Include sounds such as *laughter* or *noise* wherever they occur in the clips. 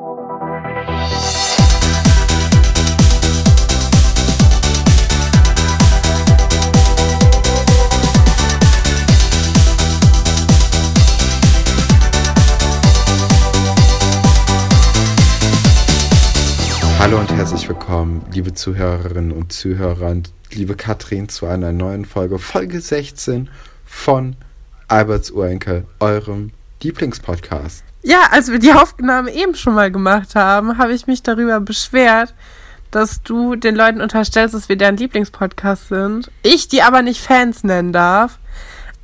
Hallo und herzlich willkommen, liebe Zuhörerinnen und Zuhörer und liebe Katrin, zu einer neuen Folge, Folge 16 von Alberts Urenkel, eurem Lieblingspodcast. Ja, als wir die Aufnahme eben schon mal gemacht haben, habe ich mich darüber beschwert, dass du den Leuten unterstellst, dass wir deren Lieblingspodcast sind. Ich die aber nicht Fans nennen darf.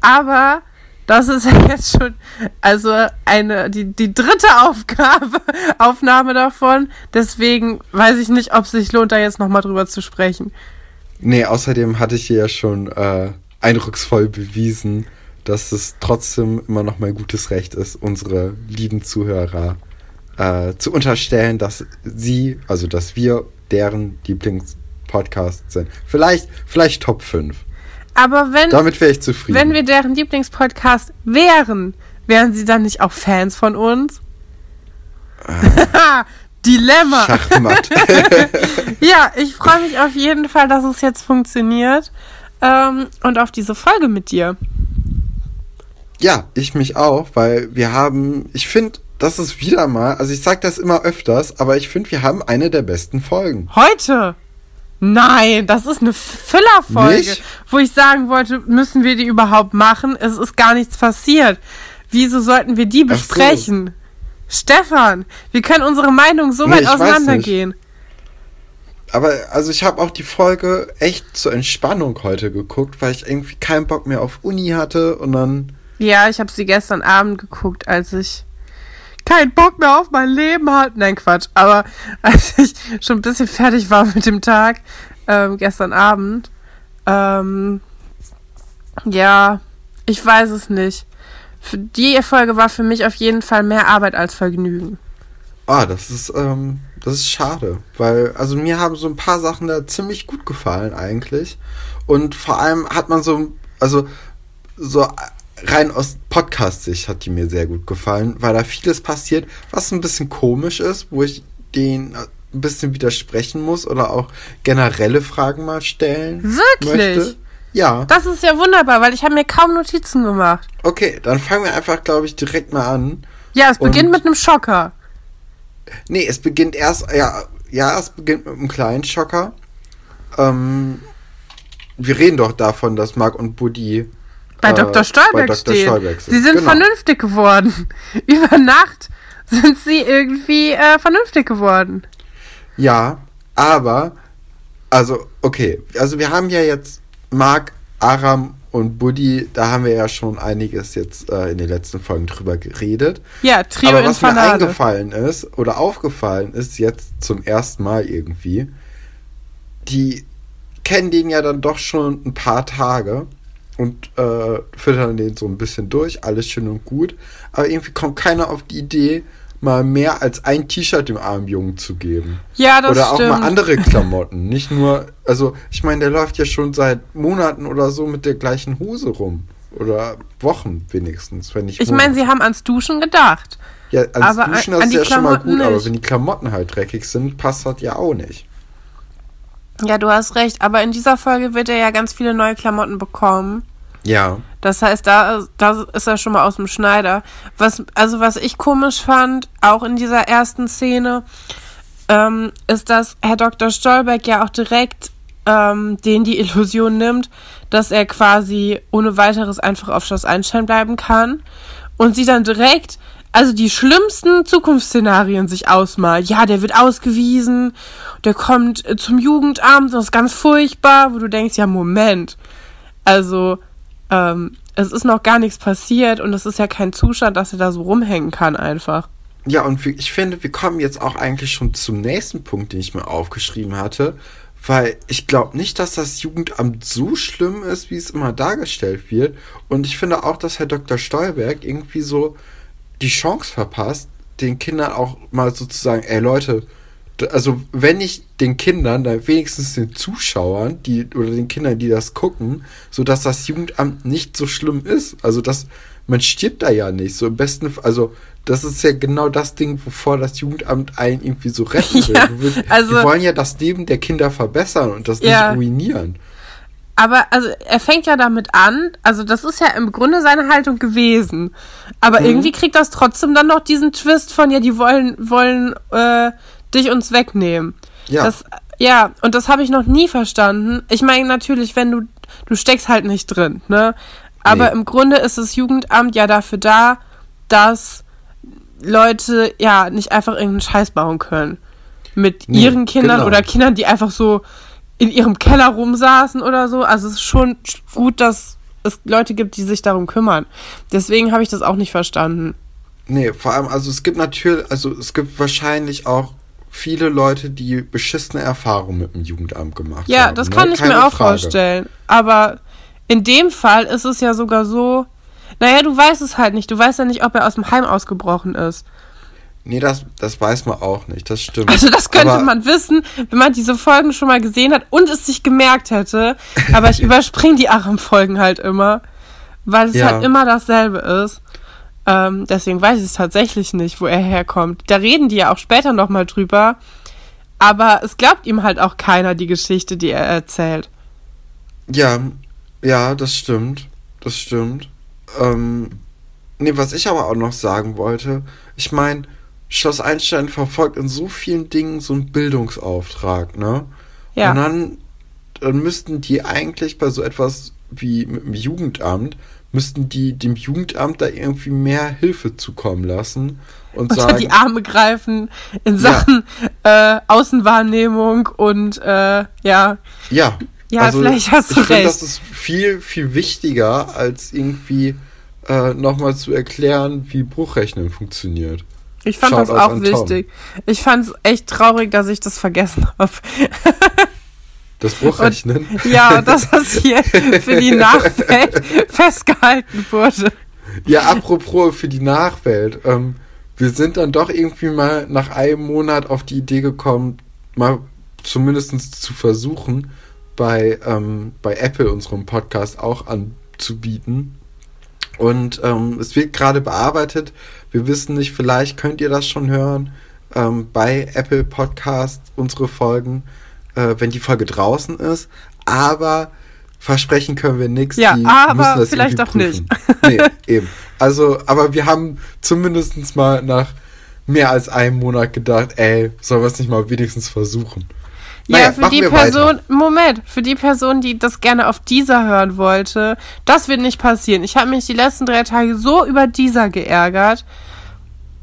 Aber das ist *laughs* jetzt schon, also eine, die, die dritte Aufgabe, *laughs* Aufnahme davon. Deswegen weiß ich nicht, ob es sich lohnt, da jetzt nochmal drüber zu sprechen. Nee, außerdem hatte ich dir ja schon äh, eindrucksvoll bewiesen, dass es trotzdem immer noch mein gutes Recht ist, unsere lieben Zuhörer äh, zu unterstellen, dass sie, also dass wir deren Lieblingspodcast sind. Vielleicht, vielleicht Top 5. Aber wenn, Damit wäre ich zufrieden. wenn wir deren Lieblingspodcast wären, wären sie dann nicht auch Fans von uns? *laughs* Dilemma. Schachmatt. *laughs* Ja, ich freue mich auf jeden Fall, dass es jetzt funktioniert. Ähm, und auf diese Folge mit dir. Ja, ich mich auch, weil wir haben, ich finde, das ist wieder mal, also ich sage das immer öfters, aber ich finde, wir haben eine der besten Folgen. Heute? Nein, das ist eine Füllerfolge, Nicht? wo ich sagen wollte, müssen wir die überhaupt machen? Es ist gar nichts passiert. Wieso sollten wir die Ach so. besprechen? Stefan, wir können unsere Meinung so Nee, weit weiß auseinandergehen. Aber also ich habe auch die Folge echt zur Entspannung heute geguckt, weil ich irgendwie keinen Bock mehr auf Uni hatte und dann, Ja, ich habe sie gestern Abend geguckt, als ich keinen Bock mehr auf mein Leben hatte. Nein, Quatsch. Aber *laughs* als ich schon ein bisschen fertig war mit dem Tag, ähm, gestern Abend, ähm, ja, ich weiß es nicht. Für die Folge war für mich auf jeden Fall mehr Arbeit als Vergnügen. ah, das ist, ähm, das ist schade, weil, also mir haben so ein paar Sachen da ziemlich gut gefallen eigentlich und vor allem hat man so, also so rein aus Podcast-Sicht hat die mir sehr gut gefallen, weil da vieles passiert, was ein bisschen komisch ist, wo ich den äh, ein bisschen widersprechen muss oder auch generelle Fragen mal stellen Wirklich? möchte. Ja. Das ist ja wunderbar, weil ich habe mir kaum Notizen gemacht. Okay, dann fangen wir einfach, glaube ich, direkt mal an. Ja, es beginnt Und- mit einem Schocker. Nee, es beginnt erst, ja, ja, es beginnt mit einem kleinen Schocker. Ähm, wir reden doch davon, dass Marc und Buddy Bei äh, Dr. Stolberg bei Dr. stehen. Stolberg sind. Sie sind Genau. vernünftig geworden. *laughs* Über Nacht sind sie irgendwie äh, vernünftig geworden. Ja, aber, also, okay, also wir haben ja jetzt Marc, Aram und Buddy, da haben wir ja schon einiges jetzt äh, in den letzten Folgen drüber geredet. Ja, Trio Aber was mir Infernale. eingefallen ist oder aufgefallen ist jetzt zum ersten Mal irgendwie, die kennen den ja dann doch schon ein paar Tage und äh, füttern den so ein bisschen durch, alles schön und gut. Aber irgendwie kommt keiner auf die Idee, mal mehr als ein T-Shirt dem armen Jungen zu geben. Ja, das oder auch stimmt. mal andere *laughs* Klamotten. Nicht nur, also ich meine, der läuft ja schon seit Monaten oder so mit der gleichen Hose rum. Oder Wochen wenigstens, wenn nicht Ich meine, sie haben ans Duschen gedacht. ja, ans Aber Duschen an- ist ja schon mal Klamotten gut, aber nicht. wenn die Klamotten halt dreckig sind, passt das ja auch nicht. Ja, du hast recht. Aber in dieser Folge wird er ja ganz viele neue Klamotten bekommen. Ja. Das heißt, da, da ist er schon mal aus dem Schneider. Was, also was ich komisch fand, auch in dieser ersten Szene, ähm, ist, dass Herr Dr. Stolberg ja auch direkt ähm, den die Illusion nimmt, dass er quasi ohne weiteres einfach auf Schloss Einstein bleiben kann. Und sie dann direkt, also die schlimmsten Zukunftsszenarien sich ausmalt. Ja, der wird ausgewiesen, der kommt äh, zum Jugendamt, das ist ganz furchtbar, wo du denkst, ja, Moment. Also, ähm, es ist noch gar nichts passiert und es ist ja kein Zustand, dass er da so rumhängen kann einfach. Ja, und ich finde, wir kommen jetzt auch eigentlich schon zum nächsten Punkt, den ich mir aufgeschrieben hatte. Weil ich glaube nicht, dass das Jugendamt so schlimm ist, wie es immer dargestellt wird. Und ich finde auch, dass Herr Dr. Stolberg irgendwie so die Chance verpasst, den Kindern auch mal sozusagen, ey Leute, also wenn nicht den Kindern, dann wenigstens den Zuschauern, die oder den Kindern, die das gucken, so dass das Jugendamt nicht so schlimm ist. Also dass man stirbt da ja nicht. So im besten also das ist ja genau das Ding, wovor das Jugendamt einen irgendwie so retten will. *laughs* Ja, also, die wollen ja das Leben der Kinder verbessern und das ja. nicht ruinieren. Aber also er fängt ja damit an, also das ist ja im Grunde seine Haltung gewesen. Aber mhm. irgendwie kriegt das trotzdem dann noch diesen Twist von, ja, die wollen, wollen äh, dich uns wegnehmen. Ja. Das, ja, und das habe ich noch nie verstanden. Ich meine, natürlich, wenn du, du steckst halt nicht drin, ne? Aber nee. im Grunde ist das Jugendamt ja dafür da, dass Leute ja nicht einfach irgendeinen Scheiß bauen können. Mit nee, ihren Kindern genau. oder Kindern, die einfach so in ihrem Keller rumsaßen oder so. Also es ist schon gut, dass es Leute gibt, die sich darum kümmern. Deswegen habe ich das auch nicht verstanden. Nee, vor allem, also es gibt natürlich, also es gibt wahrscheinlich auch viele Leute, die beschissene Erfahrungen mit dem Jugendamt gemacht ja, haben. Ja, das ne? kann ne? ich Keine mir auch Frage. vorstellen. Aber in dem Fall ist es ja sogar so, naja, du weißt es halt nicht. Du weißt ja nicht, ob er aus dem Heim ausgebrochen ist. Nee, das, das weiß man auch nicht, das stimmt. Also das könnte aber man wissen, wenn man diese Folgen schon mal gesehen hat und es sich gemerkt hätte. Aber ich *laughs* überspringe die Aram-Folgen halt immer, weil es ja. halt immer dasselbe ist. Ähm, deswegen weiß ich es tatsächlich nicht, wo er herkommt. Da reden die ja auch später nochmal drüber. Aber es glaubt ihm halt auch keiner die Geschichte, die er erzählt. Ja, ja, das stimmt. Das stimmt. Ähm, nee, was ich aber auch noch sagen wollte, ich meine, Schloss Einstein verfolgt in so vielen Dingen so einen Bildungsauftrag, ne? Ja. Und dann, dann müssten die eigentlich bei so etwas wie mit dem Jugendamt, müssten die dem Jugendamt da irgendwie mehr Hilfe zukommen lassen und Unter sagen, die Arme greifen in Sachen ja. äh, Außenwahrnehmung und äh, ja. Ja. Ja, also, vielleicht hast du ich recht. das ist viel, viel wichtiger, als irgendwie äh, nochmal zu erklären, wie Bruchrechnen funktioniert. Ich fand Schaut das auch wichtig. Tom. Ich fand es echt traurig, dass ich das vergessen habe. *laughs* Das Bruchrechnen? Und, ja, dass das hier für die *laughs* Nachwelt festgehalten wurde. Ja, apropos für die Nachwelt. Ähm, wir sind dann doch irgendwie mal nach einem Monat auf die Idee gekommen, mal zumindest zu versuchen, bei, ähm, bei Apple unserem Podcast auch anzubieten. Und ähm, es wird gerade bearbeitet. Wir wissen nicht, vielleicht könnt ihr das schon hören ähm, bei Apple Podcast, unsere Folgen, äh, wenn die Folge draußen ist. Aber versprechen können wir nichts. Ja, aber vielleicht auch nicht. nee, *laughs* eben. Also, aber wir haben zumindest mal nach mehr als einem Monat gedacht, ey, sollen wir es nicht mal wenigstens versuchen? Naja, ja, für die Person, weiter. Moment, für die Person, die das gerne auf dieser hören wollte, das wird nicht passieren. Ich habe mich die letzten drei Tage so über dieser geärgert,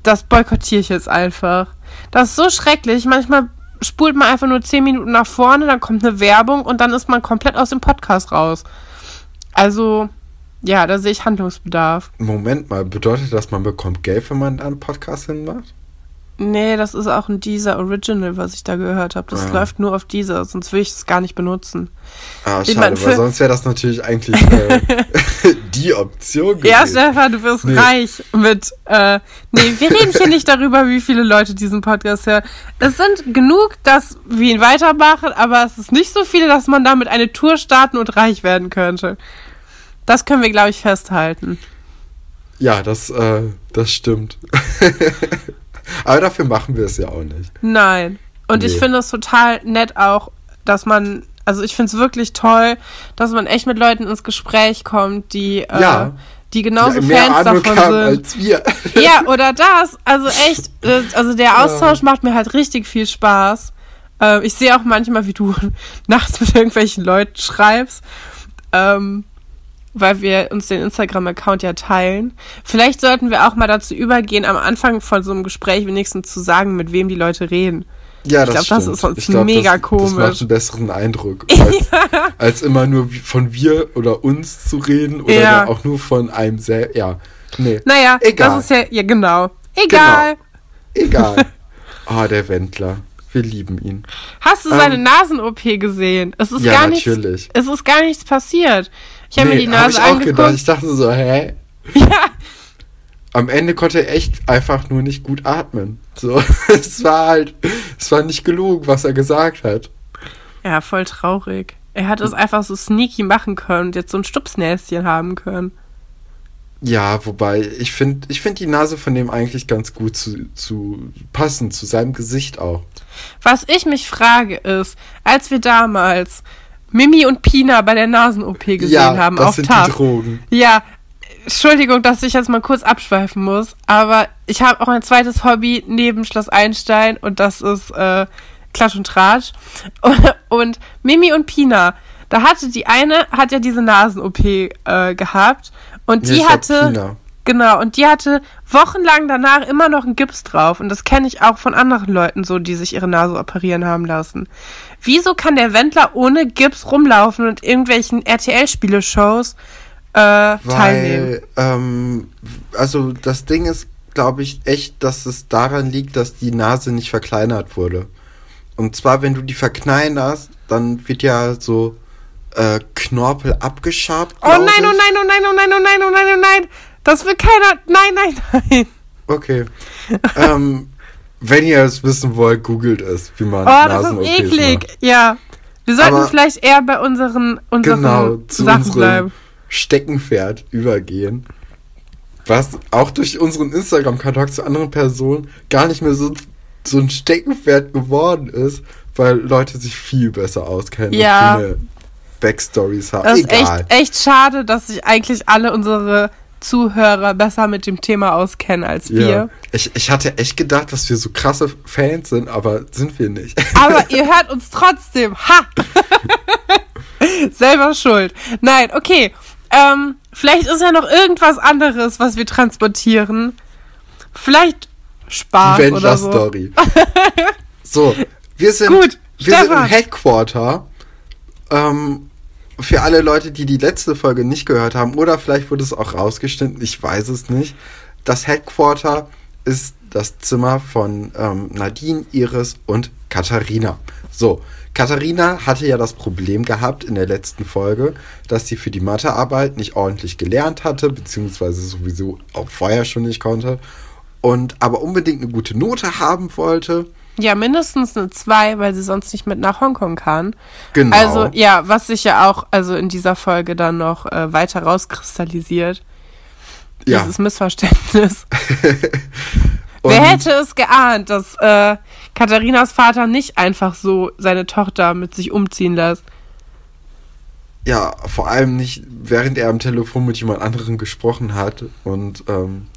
das boykottiere ich jetzt einfach. Das ist so schrecklich. Manchmal spult man einfach nur zehn Minuten nach vorne, dann kommt eine Werbung und dann ist man komplett aus dem Podcast raus. Also, ja, da sehe ich Handlungsbedarf. Moment mal, bedeutet das, man bekommt Geld, wenn man einen Podcast hinmacht? Nee, das ist auch ein Deezer Original, was ich da gehört habe. Das ah. läuft nur auf Deezer, sonst würde ich es gar nicht benutzen. Ah, schade, mein, weil sonst wäre das natürlich eigentlich *laughs* äh, *laughs* die Option gewesen. Ja, Stefan, du wirst nee. reich mit, äh, nee, wir reden hier nicht darüber, wie viele Leute diesen Podcast hören. Es sind genug, dass wir ihn weitermachen, aber es ist nicht so viele, dass man damit eine Tour starten und reich werden könnte. Das können wir, glaube ich, festhalten. Ja, das, äh, das stimmt. *laughs* Aber dafür machen wir es ja auch nicht. Nein. Und nee. ich finde es total nett auch, dass man, also ich finde es wirklich toll, dass man echt mit Leuten ins Gespräch kommt, die, äh, ja. äh, die genauso die Fans Ahnung davon sind. Als wir. Ja, oder das. Also echt, *laughs* äh, also der Austausch ja. macht mir halt richtig viel Spaß. Äh, ich sehe auch manchmal, wie du *laughs* nachts mit irgendwelchen Leuten schreibst. Ähm, weil wir uns den Instagram-Account ja teilen. Vielleicht sollten wir auch mal dazu übergehen, am Anfang von so einem Gespräch wenigstens zu sagen, mit wem die Leute reden. Ja, das ich glaube, das ist sonst glaub, mega das, komisch. Das macht einen besseren Eindruck, als, *laughs* ja. als, immer nur von wir oder uns zu reden oder ja. auch nur von einem selbst. Ja, nee. Naja, Egal. das ist ja, ja genau. Egal. Genau. Egal. *laughs* Ah, oh, der Wendler. Wir lieben ihn. Hast du seine ähm, Nasen-OP gesehen? Es ist ja, gar nichts, natürlich. Es ist gar nichts passiert. Ich habe nee, mir die Nase hab ich angeguckt. Gedacht. Ich dachte so, hä? *laughs* Ja. Am Ende konnte er echt einfach nur nicht gut atmen. So, *laughs* es war halt, es war nicht gelogen, was er gesagt hat. Ja, voll traurig. Er hat es einfach so sneaky machen können und jetzt so ein Stupsnäschen haben können. Ja, wobei, ich finde ich find die Nase von dem eigentlich ganz gut zu, zu passen, zu seinem Gesicht auch. Was ich mich frage ist, als wir damals Mimi und Pina bei der Nasen-OP gesehen ja, haben das auf sind TAF. die Drogen. Ja, Entschuldigung, dass ich jetzt mal kurz abschweifen muss, aber ich habe auch ein zweites Hobby neben Schloss Einstein und das ist äh, Klatsch und Tratsch. Und, *laughs* und Mimi und Pina, da hatte die eine, hat ja diese Nasen-OP äh, gehabt und Ja, die glaub, hatte, Pina. genau, und die hatte wochenlang danach immer noch einen Gips drauf und das kenne ich auch von anderen Leuten so, die sich ihre Nase operieren haben lassen. Wieso kann der Wendler ohne Gips rumlaufen und irgendwelchen RTL-Spieleshows äh, teilnehmen? Weil, ähm, also das Ding ist, glaube ich, echt, dass es daran liegt, dass die Nase nicht verkleinert wurde. Und zwar, wenn du die verkleinerst, dann wird ja so äh, Knorpel abgeschabt. Oh nein, oh ich. nein, oh nein, oh nein, oh nein, oh nein, oh nein. Das will keiner. Nein, nein, *laughs* nein. Okay. ähm, wenn ihr es wissen wollt, googelt es, wie man Oh, das ist eklig. macht. Ja. Wir sollten Aber- vielleicht eher bei unseren, unseren Genau, zu Sachen unserem bleiben. Steckenpferd übergehen. Was auch durch unseren Instagram-Kontakt zu anderen Personen gar nicht mehr so, so ein Steckenpferd geworden ist, weil Leute sich viel besser auskennen Ja. und viele Backstories haben. Das ist Egal. echt, echt schade, dass sich eigentlich alle unsere Zuhörer besser mit dem Thema auskennen als ja. wir. Ich, ich hatte echt gedacht, dass wir so krasse Fans sind, aber sind wir nicht. Aber *laughs* ihr hört uns trotzdem. Ha! *laughs* Selber schuld. Nein, okay. Ähm, vielleicht ist ja noch irgendwas anderes, was wir transportieren. Vielleicht Spaß Die oder so. Venture-Story. *laughs* so, wir sind, Gut, wir sind im. Headquarter. Ähm, für alle Leute, die die letzte Folge nicht gehört haben, oder vielleicht wurde es auch rausgeschnitten, ich weiß es nicht. Das Headquarter ist das Zimmer von ähm, Nadine, Iris und Katharina. So, Katharina hatte ja das Problem gehabt in der letzten Folge, dass sie für die Mathearbeit nicht ordentlich gelernt hatte, beziehungsweise sowieso auch vorher schon nicht konnte, und aber unbedingt eine gute Note haben wollte. Ja, mindestens eine 2, weil sie sonst nicht mit nach Hongkong kann. Genau. Also, ja, was sich ja auch also in dieser Folge dann noch äh, weiter rauskristallisiert. ja. Dieses Missverständnis. *laughs* Wer hätte es geahnt, dass äh, Katharinas Vater nicht einfach so seine Tochter mit sich umziehen lässt? Ja, vor allem nicht, während er am Telefon mit jemand anderem gesprochen hat. Und ähm,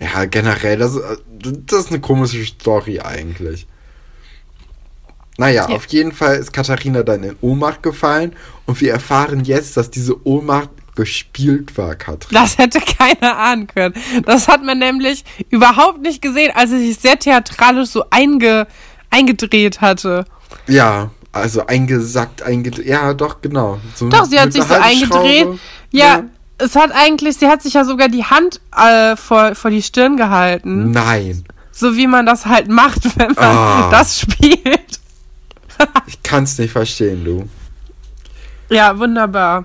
ja, generell, das, äh, das ist eine komische Story eigentlich. Naja, Ja. auf jeden Fall ist Katharina dann in Ohnmacht gefallen und wir erfahren jetzt, dass diese Ohnmacht gespielt war, Katrin. Das hätte keiner ahnen können. Das hat man nämlich überhaupt nicht gesehen, als sie sich sehr theatralisch so einge eingedreht hatte. Ja, also eingesackt, eingedreht. Ja, doch, genau. So Doch, sie hat sich so eingedreht. Schraube. Ja, es hat eigentlich, sie hat sich ja sogar die Hand äh, vor, vor die Stirn gehalten. Nein, So wie man das halt macht, *laughs* wenn man Ah. das spielt. ich kann's nicht verstehen, du. Ja, wunderbar.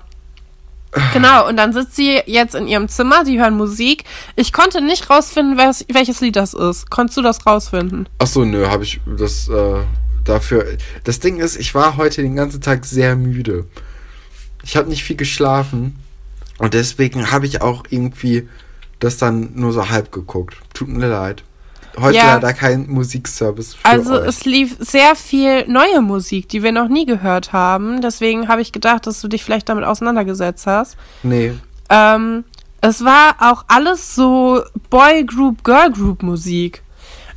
Genau, und dann sitzt sie jetzt in ihrem Zimmer, die hören Musik. Ich konnte nicht rausfinden, welches, welches Lied das ist. Konntest du das rausfinden? Ach so, nö, habe ich das äh, dafür. Das Ding ist, ich war heute den ganzen Tag sehr müde. Ich habe nicht viel geschlafen und deswegen habe ich auch irgendwie das dann nur so halb geguckt. Tut mir leid. Heute Ja. leider kein Musikservice für Also euch. es lief sehr viel neue Musik, die wir noch nie gehört haben. Deswegen habe ich gedacht, dass du dich vielleicht damit auseinandergesetzt hast. nee, Ähm, es war auch alles so Boy Group, Girl Group Musik.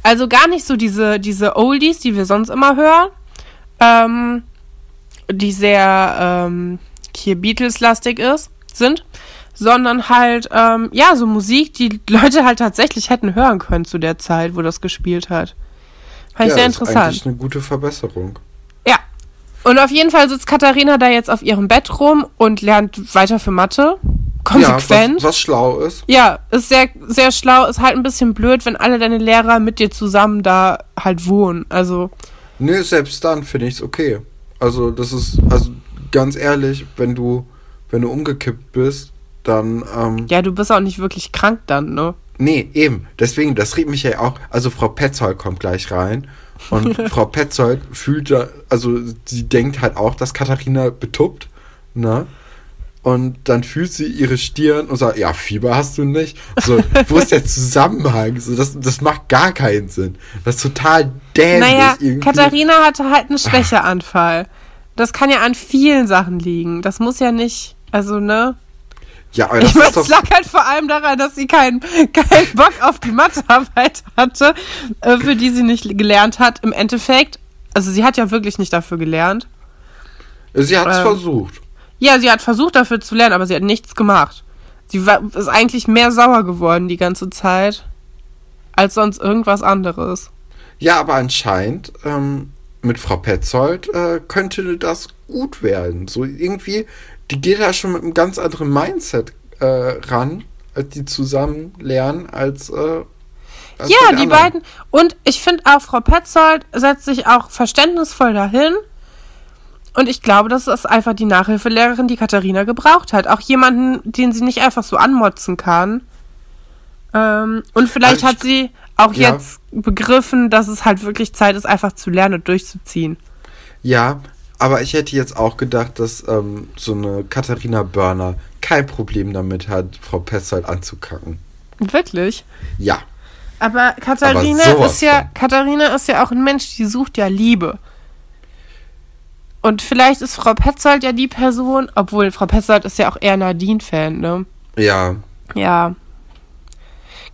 Also gar nicht so diese, diese Oldies, die wir sonst immer hören. Ähm, die sehr ähm, hier Beatles-lastig ist, sind. Sondern halt, ähm, ja, so Musik, die Leute halt tatsächlich hätten hören können zu der Zeit, wo das gespielt hat. Fand ich sehr das ist interessant. eigentlich eine gute Verbesserung. Ja. Und auf jeden Fall sitzt Katharina da jetzt auf ihrem Bett rum und lernt weiter für Mathe. *laughs* Konsequent. Ja, was, was schlau ist. Ja, ist sehr, sehr schlau, ist halt ein bisschen blöd, wenn alle deine Lehrer mit dir zusammen da halt wohnen. Also, Nö, selbst dann finde ich es okay. Also, das ist, also ganz ehrlich, wenn du, wenn du umgekippt bist, dann, ähm, ja, du bist auch nicht wirklich krank dann, ne? Nee, eben. Deswegen, das regt mich ja auch. Also Frau Petzold kommt gleich rein. Und *laughs* Frau Petzold fühlt ja, also sie denkt halt auch, dass Katharina betuppt. Ne? Und dann fühlt sie ihre Stirn und sagt, ja, Fieber hast du nicht. So, wo ist der *laughs* Zusammenhang? So, das, das macht gar keinen Sinn. Das ist total dämlich. Naja, irgendwie. Katharina hatte halt einen Schwächeanfall. Das kann ja an vielen Sachen liegen. Das muss ja nicht, also, ne? Ja, aber das Ich meine, ist doch. lag halt vor allem daran, dass sie keinen *laughs* keinen Bock auf die Mathearbeit hatte, äh, für die sie nicht gelernt hat. Im Endeffekt, also sie hat ja wirklich nicht dafür gelernt. Sie hat es ähm, versucht. Ja, sie hat versucht dafür zu lernen, aber sie hat nichts gemacht. Sie war, ist eigentlich mehr sauer geworden die ganze Zeit als sonst irgendwas anderes. Ja, aber anscheinend ähm, mit Frau Petzold äh, könnte das gut werden. So irgendwie, die geht da schon mit einem ganz anderen Mindset äh, ran, als die zusammen lernen, als. Äh, als Ja, die anderen. beiden. Und ich finde auch, Frau Petzold setzt sich auch verständnisvoll dahin. Und ich glaube, das ist einfach die Nachhilfelehrerin, die Katharina gebraucht hat. Auch jemanden, den sie nicht einfach so anmotzen kann. Ähm, und vielleicht Also ich- hat sie auch Ja. jetzt begriffen, dass es halt wirklich Zeit ist, einfach zu lernen und durchzuziehen. Ja, aber ich hätte jetzt auch gedacht, dass ähm, so eine Katharina Börner kein Problem damit hat, Frau Petzold anzukacken. Wirklich. Ja. Aber Katharina Aber ist ja, von. Katharina ist ja auch ein Mensch, die sucht ja Liebe. Und vielleicht ist Frau Petzold ja die Person, obwohl Frau Petzold ist ja auch eher Nadine-Fan, ne? Ja. Ja.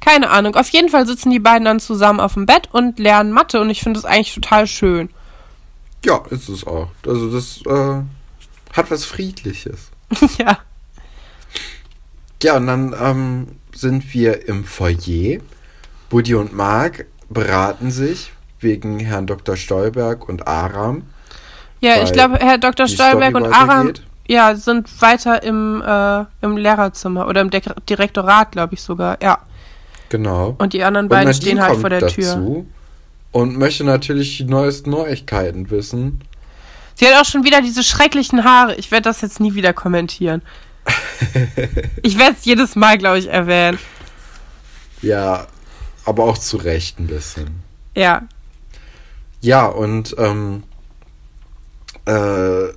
Keine Ahnung. Auf jeden Fall sitzen die beiden dann zusammen auf dem Bett und lernen Mathe und ich finde das eigentlich total schön. Ja, ist es auch. Also das äh, hat was Friedliches. *laughs* ja. Ja, und dann ähm, sind wir im Foyer. Buddy und Marc beraten sich wegen Herrn Dr. Stolberg und Aram. Ja, ich glaube, Herr Dr. Stolberg und Aram ja, sind weiter im, äh, im Lehrerzimmer oder im De Direktorat, glaube ich sogar. Ja. Genau. Und die anderen beiden stehen halt vor der dazu Tür. Und möchte natürlich die neuesten Neuigkeiten wissen. Sie hat auch schon wieder diese schrecklichen Haare. Ich werde das jetzt nie wieder kommentieren. *laughs* ich werde es jedes Mal, glaube ich, erwähnen. Ja, aber auch zu Recht ein bisschen. Ja. Ja, und ähm, äh,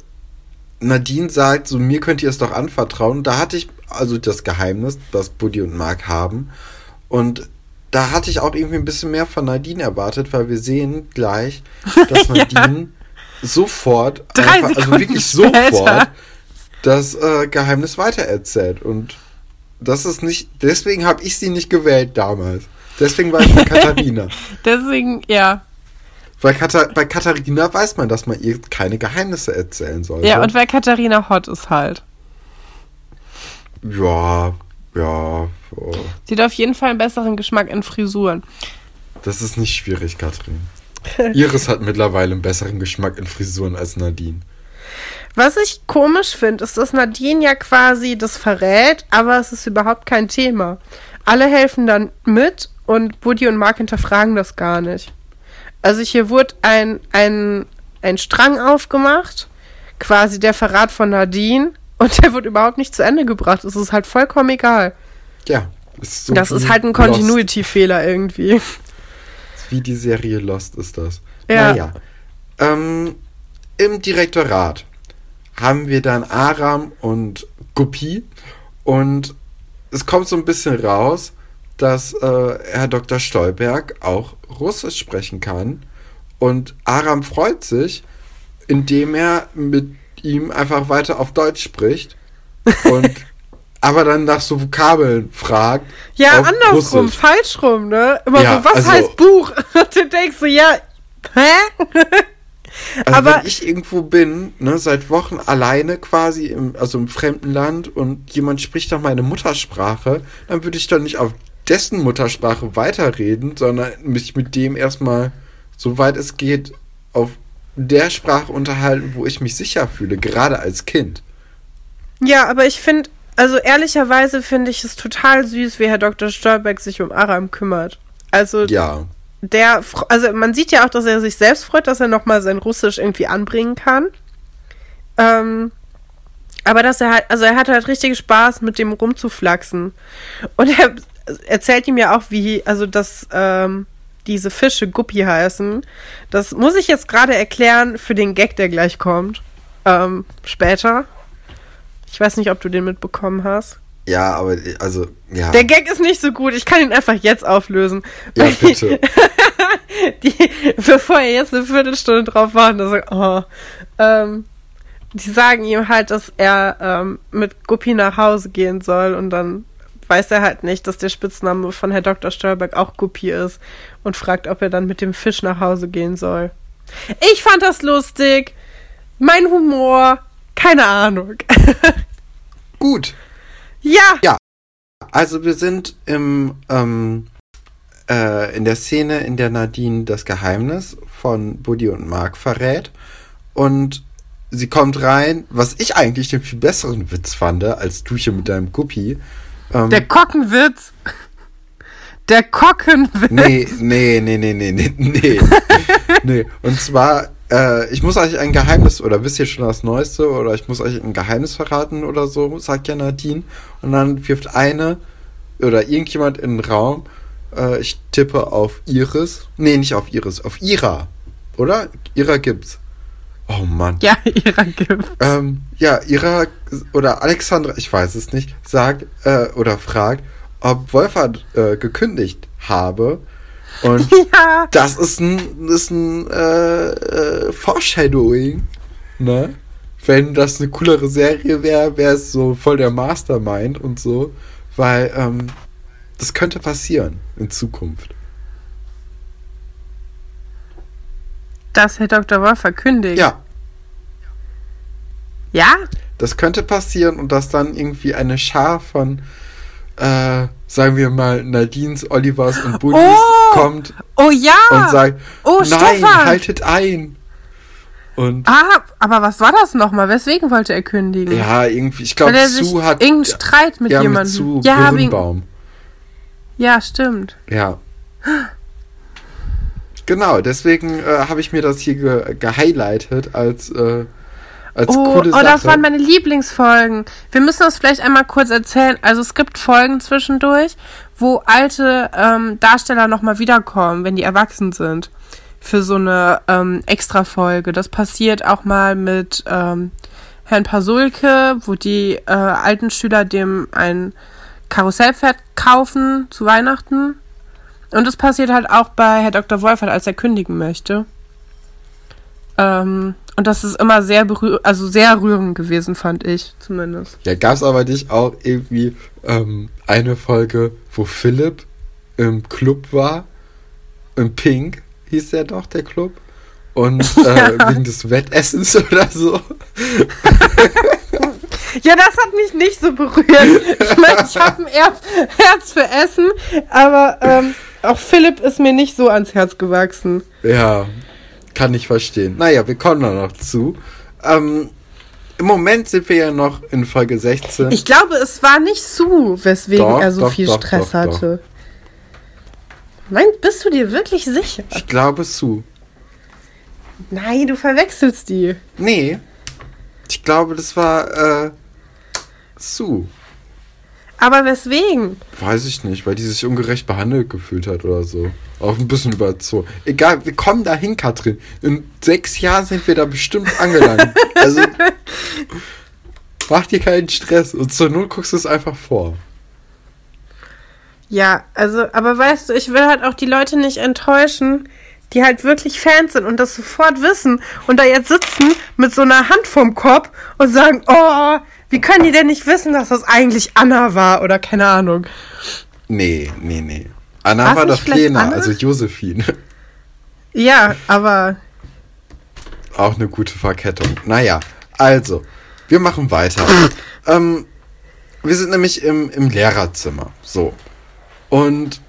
Nadine sagt, so mir könnt ihr es doch anvertrauen. Da hatte ich also das Geheimnis, das Buddy und Mark haben. Und da hatte ich auch irgendwie ein bisschen mehr von Nadine erwartet, weil wir sehen gleich, *laughs* dass Ja. Nadine sofort, Drei einfach, also wirklich später. sofort, das äh, Geheimnis weitererzählt. Und das ist nicht, deswegen habe ich sie nicht gewählt damals. Deswegen war ich für *laughs* Katharina. Deswegen, ja. Weil Katha bei Katharina weiß man, dass man ihr keine Geheimnisse erzählen sollte. Ja, und weil Katharina hot ist halt. ja, ja, oh. Sie hat auf jeden Fall einen besseren Geschmack in Frisuren. das ist nicht schwierig, Katrin. *laughs* Iris hat mittlerweile einen besseren Geschmack in Frisuren als Nadine. Was ich komisch finde, ist, dass Nadine ja quasi das verrät, aber es ist überhaupt kein Thema. Alle helfen dann mit und Woody und Mark hinterfragen das gar nicht. Also hier wurde ein, ein, ein Strang aufgemacht, quasi der Verrat von Nadine, und *laughs* der wird überhaupt nicht zu Ende gebracht. Es ist halt vollkommen egal. Ja, ist so das ist halt ein. Continuity-Fehler irgendwie. *laughs* Wie die Serie Lost ist das. Ja. Naja. Ähm, Im Direktorat haben wir dann Aram und Guppy und es kommt so ein bisschen raus, dass äh, Herr Dr. Stolberg auch Russisch sprechen kann und Aram freut sich, indem er mit ihm einfach weiter auf Deutsch spricht *laughs* und aber dann nach so Vokabeln fragt. Ja, andersrum, Russisch. falsch rum, ne? Immer Ja, so, was also- heißt Buch? *laughs* Und du denkst so, ja, hä? *laughs* Also Aber- wenn ich irgendwo bin, ne, seit Wochen alleine quasi, im, also im fremden Land und jemand spricht doch meine Muttersprache, dann würde ich doch nicht auf dessen Muttersprache weiterreden, sondern mich mit dem erstmal, soweit es geht, auf der Sprache unterhalten, wo ich mich sicher fühle, gerade als Kind. Ja, aber ich finde, also ehrlicherweise finde ich es total süß, wie Herr Dr. Stolberg sich um Aram kümmert. Also Ja. der, also man sieht ja auch, dass er sich selbst freut, dass er nochmal sein Russisch irgendwie anbringen kann. Ähm, aber dass er halt, also er hat halt richtig Spaß, mit dem rumzuflaxen. Und er erzählt ihm ja auch, wie, also dass ähm, diese Fische Guppi heißen. Das muss ich jetzt gerade erklären für den Gag, der gleich kommt. Ähm, später. Ich weiß nicht, ob du den mitbekommen hast. Ja, aber also, ja. Der Gag ist nicht so gut. Ich kann ihn einfach jetzt auflösen. Ja, bitte. *laughs* die, bevor er jetzt eine Viertelstunde drauf wartet, sagt, oh, ähm, die sagen ihm halt, dass er ähm, mit Guppi nach Hause gehen soll und dann weiß er halt nicht, dass der Spitzname von Herr Dr. Stolberg auch Guppi ist und fragt, ob er dann mit dem Fisch nach Hause gehen soll. Ich fand das lustig. Mein Humor, keine Ahnung. *laughs* Gut. Ja. Ja. Also wir sind im ähm, äh, in der Szene, in der Nadine das Geheimnis von Buddy und Mark verrät und sie kommt rein, was ich eigentlich den viel besseren Witz fand als du hier mit deinem Guppi. Ähm, der Kockenwitz. Der Kockenwitz. Nee, nee, nee, nee, nee, nee, nee. *laughs* nee. Und zwar, äh, ich muss euch ein Geheimnis, oder wisst ihr schon das Neueste, oder ich muss euch ein Geheimnis verraten oder so, sagt ja Nadine. Und dann wirft eine oder irgendjemand in den Raum, äh, ich tippe auf Iris. Nee, nicht auf Iris, auf Ira. Oder? Ira gibt's. Oh Mann. Ja, *laughs* Ira gibt's. Ähm, ja, Ira oder Alexandra, ich weiß es nicht, sagt äh, oder fragt, ob Wolfhard äh, gekündigt habe. Und *laughs* ja. das ist ein, ist ein äh, äh, Foreshadowing, ne? Wenn das eine coolere Serie wäre, wäre es so voll der Mastermind und so, weil ähm, das könnte passieren in Zukunft. Dass Herr Dr. Wolf verkündigt. Ja. Ja? Das könnte passieren und dass dann irgendwie eine Schar von, äh, sagen wir mal, Nadines, Olivers und Buddies oh! kommt. Oh ja! Und sagt, oh, nein, Stefan. haltet ein. Und ah, aber was war das nochmal? Weswegen wollte er kündigen? Ja, irgendwie, ich glaube, Sue hat. Irgendeinen Streit mit ja, jemandem. Mit Sue ja, Birnbaum. Ja, stimmt. Ja. Genau, deswegen äh, habe ich mir das hier ge gehighlightet als, äh, als oh, coole Sache. Oh, das waren meine Lieblingsfolgen. Wir müssen das vielleicht einmal kurz erzählen. Also es gibt Folgen zwischendurch, wo alte ähm, Darsteller nochmal wiederkommen, wenn die erwachsen sind. Für so eine ähm, Extra-Folge. Das passiert auch mal mit ähm, Herrn Pasulke, wo die äh, alten Schüler dem ein Karussellpferd kaufen zu Weihnachten. Und das passiert halt auch bei Herr Dr. Wolfert, als er kündigen möchte. Ähm, und das ist immer sehr berühr also sehr rührend gewesen, fand ich zumindest. Ja, gab es aber nicht auch irgendwie ähm, eine Folge, wo Philipp im Club war? Im Pink hieß der doch, der Club. Und *laughs* äh, ja. wegen des Wettessens oder so. *laughs* Ja, das hat mich nicht so berührt. Ich meine, ich habe ein Herz für Essen, aber ähm, auch Philipp ist mir nicht so ans Herz gewachsen. Ja, kann ich verstehen. Naja, wir kommen da noch zu. Ähm, Im Moment sind wir ja noch in Folge 16. Ich glaube, es war nicht Sue, weswegen doch, er so doch, viel doch, Stress hatte. Nein, bist du dir wirklich sicher? Ich glaube Sue. Nein, du verwechselst die. Nee. Ich glaube, das war äh, Sue. Aber weswegen? Weiß ich nicht, weil die sich ungerecht behandelt gefühlt hat oder so. Auch ein bisschen überzogen. Egal, wir kommen dahin, Katrin. In sechs Jahren sind wir da bestimmt angelangt. *laughs* also, mach dir keinen Stress und zur Not guckst du es einfach vor. Ja, also, aber weißt du, ich will halt auch die Leute nicht enttäuschen, die halt wirklich Fans sind und das sofort wissen und da jetzt sitzen mit so einer Hand vorm Kopf und sagen, oh, wie können die denn nicht wissen, dass das eigentlich Anna war oder keine Ahnung? Nee, nee, nee. Anna war doch Lena, Anna? also Josephine. Ja, aber. Auch eine gute Verkettung. Naja, also, wir machen weiter. ähm, wir sind nämlich im, im Lehrerzimmer. So. Und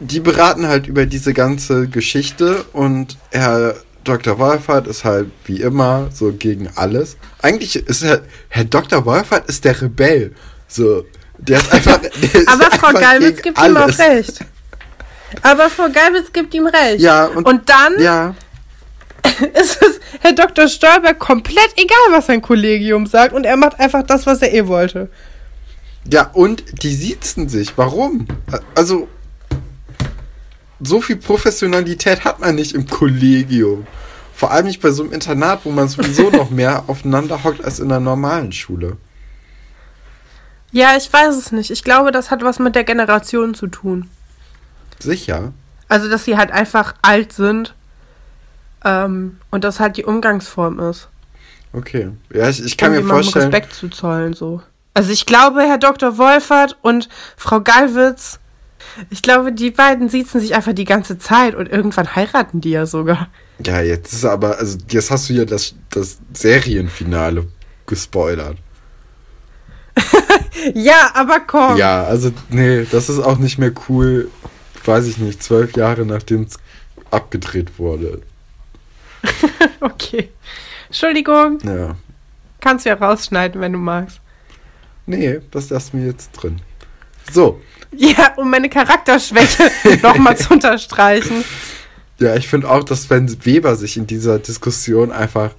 die beraten halt über diese ganze Geschichte und Herr Dr. Wolfert ist halt wie immer so gegen alles. Eigentlich ist er, Herr Dr. Wolfert ist der Rebell. So, der ist einfach. Der *laughs* ist Aber Frau Galwitz gibt alles. ihm auch recht. Aber Frau Galwitz gibt ihm recht. Ja, und, und dann ja. *laughs* ist es Herr Dr. Stolberg komplett egal, was sein Kollegium sagt und er macht einfach das, was er eh wollte. Ja, und die siezen sich. Warum? Also, so viel Professionalität hat man nicht im Kollegium. Vor allem nicht bei so einem Internat, wo man sowieso noch mehr *laughs* aufeinander hockt als in der normalen Schule. Ja, ich weiß es nicht. Ich glaube, das hat was mit der Generation zu tun. Sicher. Also, dass sie halt einfach alt sind ähm, und das halt die Umgangsform ist. Okay. Ja, ich, ich kann um mir vorstellen. Respekt zu zollen, so. Also, ich glaube, Herr Dr. Wolfert und Frau Gallwitz, ich glaube, die beiden siezen sich einfach die ganze Zeit und irgendwann heiraten die ja sogar. Ja, jetzt ist aber, also jetzt hast du ja das, das Serienfinale gespoilert. *laughs* Ja, aber komm. Ja, also, nee, das ist auch nicht mehr cool, weiß ich nicht, zwölf Jahre nachdem es abgedreht wurde. *laughs* Okay. Entschuldigung, Ja. kannst du ja rausschneiden, wenn du magst. Nee, das lassen wir jetzt drin. So, Ja, um meine Charakterschwäche *laughs* nochmal zu unterstreichen. ja, ich finde auch, dass Sven Weber sich in dieser Diskussion einfach,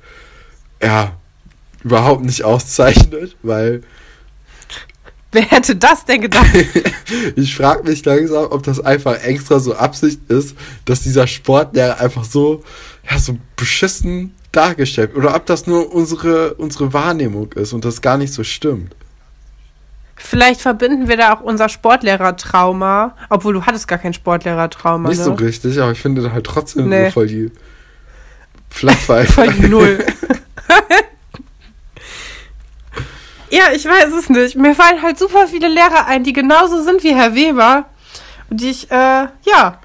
ja, überhaupt nicht auszeichnet, weil Wer hätte das denn gedacht? *laughs* ich frage mich langsam, ob das einfach extra so Absicht ist, dass dieser Sportlehrer einfach so, ja, so beschissen dargestellt. Oder ob das nur unsere, unsere Wahrnehmung ist und das gar nicht so stimmt. Vielleicht verbinden wir da auch unser Sportlehrertrauma, obwohl du hattest gar kein Sportlehrertrauma, Nicht ne? so richtig, aber ich finde halt trotzdem Nee. so voll die Flachpfeife. Voll die Null. *laughs* ja, ich weiß es nicht. Mir fallen halt super viele Lehrer ein, die genauso sind wie Herr Weber. Und die ich, äh, ja.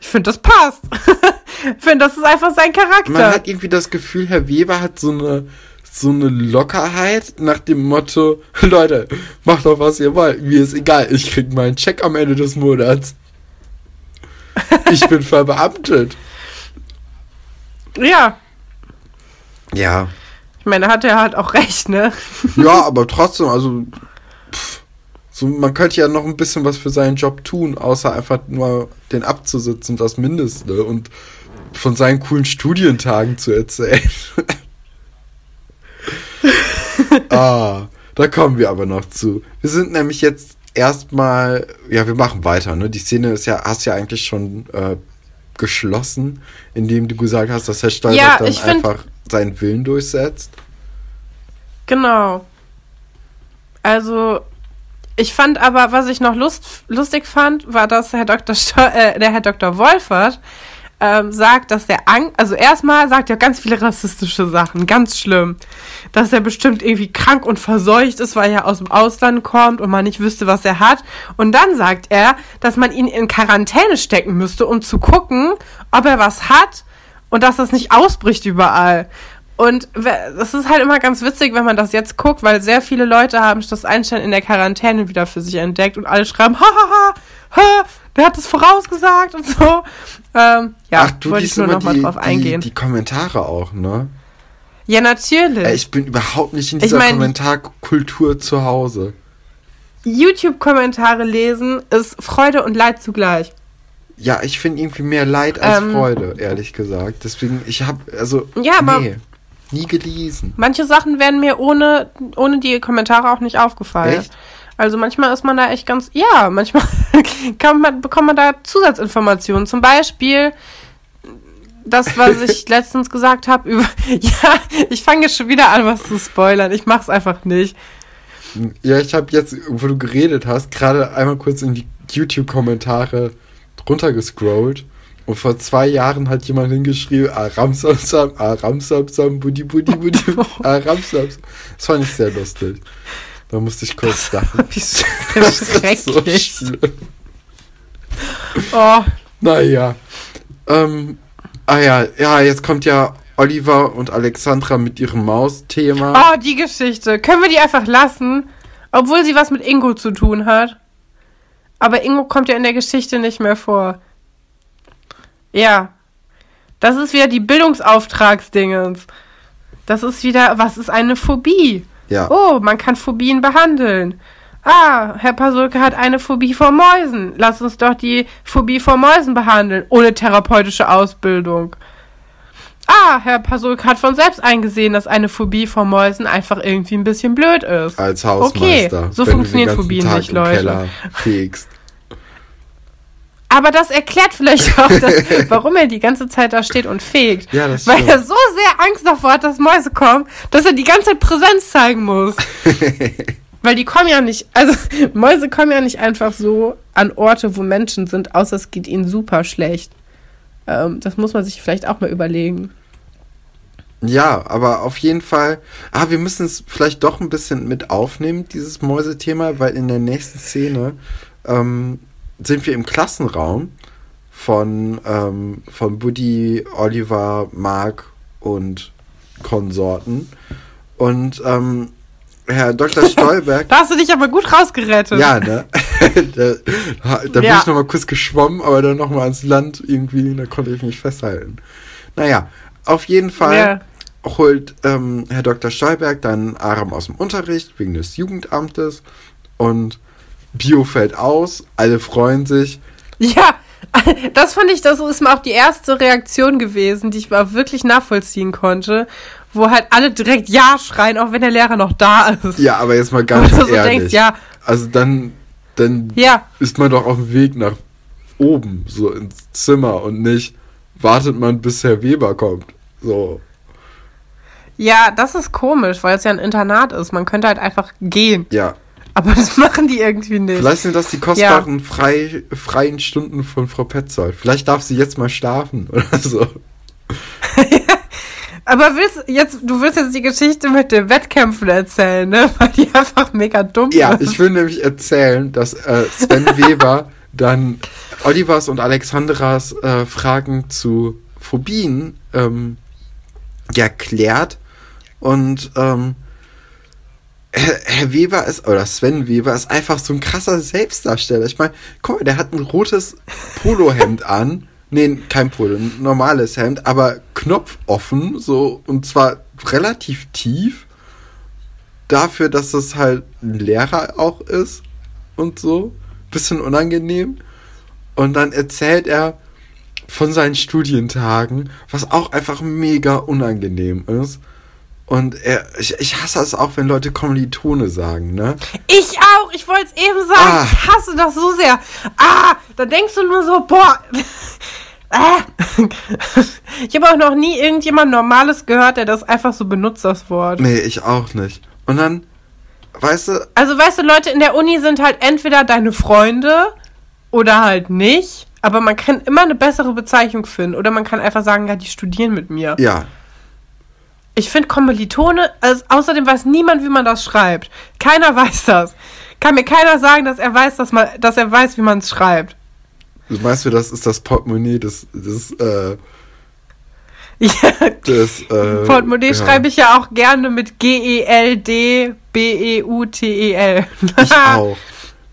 Ich finde, das passt. *laughs* Ich finde, das ist einfach sein Charakter. Man hat irgendwie das Gefühl, Herr Weber hat so eine, so eine Lockerheit nach dem Motto, *laughs* Leute, macht doch was ihr wollt, mir ist egal, ich krieg meinen Check am Ende des Monats. *laughs* Ich bin verbeamtet. ja. Ja. Ich meine, hat er halt auch recht, ne? *laughs* Ja, aber trotzdem, also, pff, so, man könnte ja noch ein bisschen was für seinen Job tun, außer einfach nur den abzusitzen, das Mindeste und von seinen coolen Studientagen zu erzählen. *laughs* ah, da kommen wir aber noch zu. Wir sind nämlich jetzt erstmal, ja, wir machen weiter, ne? Die Szene ist ja, hast ja eigentlich schon äh, geschlossen, indem du gesagt hast, dass Herr Stolberg Ja, dann find- einfach seinen Willen durchsetzt. Genau. Also, ich fand aber, was ich noch lust, lustig fand, war, dass Herr Dr. Sto äh, der Herr Dr. Wolfert ähm, sagt, dass der Angst, also erstmal sagt er ganz viele rassistische Sachen, ganz schlimm. Dass er bestimmt irgendwie krank und verseucht ist, weil er aus dem Ausland kommt und man nicht wüsste, was er hat. Und dann sagt er, dass man ihn in Quarantäne stecken müsste, um zu gucken, ob er was hat und dass das nicht ausbricht überall. Und das ist halt immer ganz witzig, wenn man das jetzt guckt, weil sehr viele Leute haben das Einstein in der Quarantäne wieder für sich entdeckt und alle schreiben, ha, ha, der hat es vorausgesagt und so. Ähm, ja, Ach, du wollte ich nur immer noch mal die, drauf eingehen. Die, die Kommentare auch, ne? ja, natürlich. Ich bin überhaupt nicht in Ich dieser mein- Kommentarkultur zu Hause. YouTube-Kommentare lesen ist Freude und Leid zugleich. Ja, ich finde irgendwie mehr Leid als Ähm. Freude, ehrlich gesagt. Deswegen, ich habe, also, Ja, aber- nee, nie gelesen. Manche Sachen wären mir ohne, ohne die Kommentare auch nicht aufgefallen. Echt? Also manchmal ist man da echt ganz, ja, manchmal *laughs* kann man, bekommt man da Zusatzinformationen. Zum Beispiel das, was ich *laughs* letztens gesagt habe über, *laughs* ja, ich fange jetzt schon wieder an, was zu spoilern. Ich mach's einfach nicht. Ja, ich habe jetzt, wo du geredet hast, gerade einmal kurz in die YouTube-Kommentare runtergescrollt. Und vor zwei Jahren hat jemand hingeschrieben, Aramsamsam, Aramsamsam, Budi Budi Budi, *laughs* Aramsamsam. Das fand ich sehr lustig. Da musste ich kurz lachen. *laughs* *laughs* Das ist so schlimm. Oh, Naja. Ähm, ah ja, ja, jetzt kommt ja Oliver und Alexandra mit ihrem Maus-Thema. oh, die Geschichte. Können wir die einfach lassen? Obwohl sie was mit Ingo zu tun hat. Aber Ingo kommt ja in der Geschichte nicht mehr vor. Ja. Das ist wieder die Bildungsauftragsdingens. Das ist wieder, was ist eine Phobie? Ja. Oh, man kann Phobien behandeln. Ah, Herr Pasulke hat eine Phobie vor Mäusen. Lass uns doch die Phobie vor Mäusen behandeln, ohne therapeutische Ausbildung. Ah, Herr Pasulke hat von selbst eingesehen, dass eine Phobie vor Mäusen einfach irgendwie ein bisschen blöd ist. Als Hausmeister. Okay, so funktionieren Phobien Tag nicht, Leute. Aber das erklärt vielleicht *laughs* auch, dass, warum er die ganze Zeit da steht und fegt. Ja, das Weil stimmt. er so sehr Angst davor hat, dass Mäuse kommen, dass er die ganze Zeit Präsenz zeigen muss. *laughs* Weil die kommen ja nicht, also *laughs* Mäuse kommen ja nicht einfach so an Orte, wo Menschen sind, außer es geht ihnen super schlecht. Ähm, das muss man sich vielleicht auch mal überlegen. Ja, aber auf jeden Fall, ah, wir müssen es vielleicht doch ein bisschen mit aufnehmen, dieses Mäusethema, weil in der nächsten Szene ähm, sind wir im Klassenraum von, ähm, von Buddy, Oliver, Mark und Konsorten. Und ähm, Herr Dr. *laughs* Stolberg. da hast du dich aber gut rausgerettet. Ja, ne? *laughs* da da bin ja. ich nochmal kurz geschwommen, aber dann nochmal ans Land irgendwie, da konnte ich mich festhalten. Naja, auf jeden Fall ja. Holt ähm, Herr Dr. Stolberg dann Aram aus dem Unterricht wegen des Jugendamtes und Bio fällt aus, alle freuen sich. Ja, *laughs* das fand ich, das ist mal auch die erste Reaktion gewesen, die ich mal wirklich nachvollziehen konnte, wo halt alle direkt Ja schreien, auch wenn der Lehrer noch da ist. Ja, aber jetzt mal ganz *laughs* ehrlich. So denkst, ja. Also dann, dann ja. ist man doch auf dem Weg nach oben, so ins Zimmer und nicht wartet man, bis Herr Weber kommt. So. Ja, das ist komisch, weil es ja ein Internat ist. Man könnte halt einfach gehen. Ja. Aber das *laughs* machen die irgendwie nicht. Vielleicht sind das die kostbaren ja. frei, freien Stunden von Frau Petzold. Vielleicht darf sie jetzt mal schlafen oder *laughs* so. *laughs* Aber willst jetzt, du willst jetzt die Geschichte mit den Wettkämpfen erzählen, ne? Weil die einfach mega dumm ja, ist. Ja, ich will nämlich erzählen, dass äh, Sven Weber dann Olivers und Alexandras äh, Fragen zu Phobien ähm, ja klärt und ähm, Herr, Weber ist, oder Sven Weber ist einfach so ein krasser Selbstdarsteller. Ich meine, guck mal, der hat ein rotes Polohemd an. Nee, kein Polo, ein normales Hemd, aber knopfoffen, so, und zwar relativ tief. Dafür, dass das halt ein Lehrer auch ist und so. Bisschen unangenehm. Und dann erzählt er von seinen Studientagen, was auch einfach mega unangenehm ist. Und er, ich, ich hasse es auch, wenn Leute Kommilitone sagen, ne? Ich auch, ich wollte es eben sagen. Ah. Ich hasse das so sehr. Ah, da denkst du nur so, boah. *laughs* Ah. *laughs* Ich habe auch noch nie irgendjemand Normales gehört, der das einfach so benutzt, das Wort. Nee, ich auch nicht. Und dann, weißt du. Also, weißt du, Leute in der Uni sind halt entweder deine Freunde oder halt nicht. Aber man kann immer eine bessere Bezeichnung finden. Oder man kann einfach sagen, ja, die studieren mit mir. Ja, ich finde Kommilitone, also außerdem weiß niemand, wie man das schreibt. Keiner weiß das. Kann mir keiner sagen, dass er weiß, dass, man, dass er weiß, wie man es schreibt. Weißt du, das ist das Portemonnaie des, des äh, ja, das, äh, Portemonnaie ja. schreibe ich ja auch gerne mit G-E-L-D-B-E-U-T-E-L. ich *laughs* auch.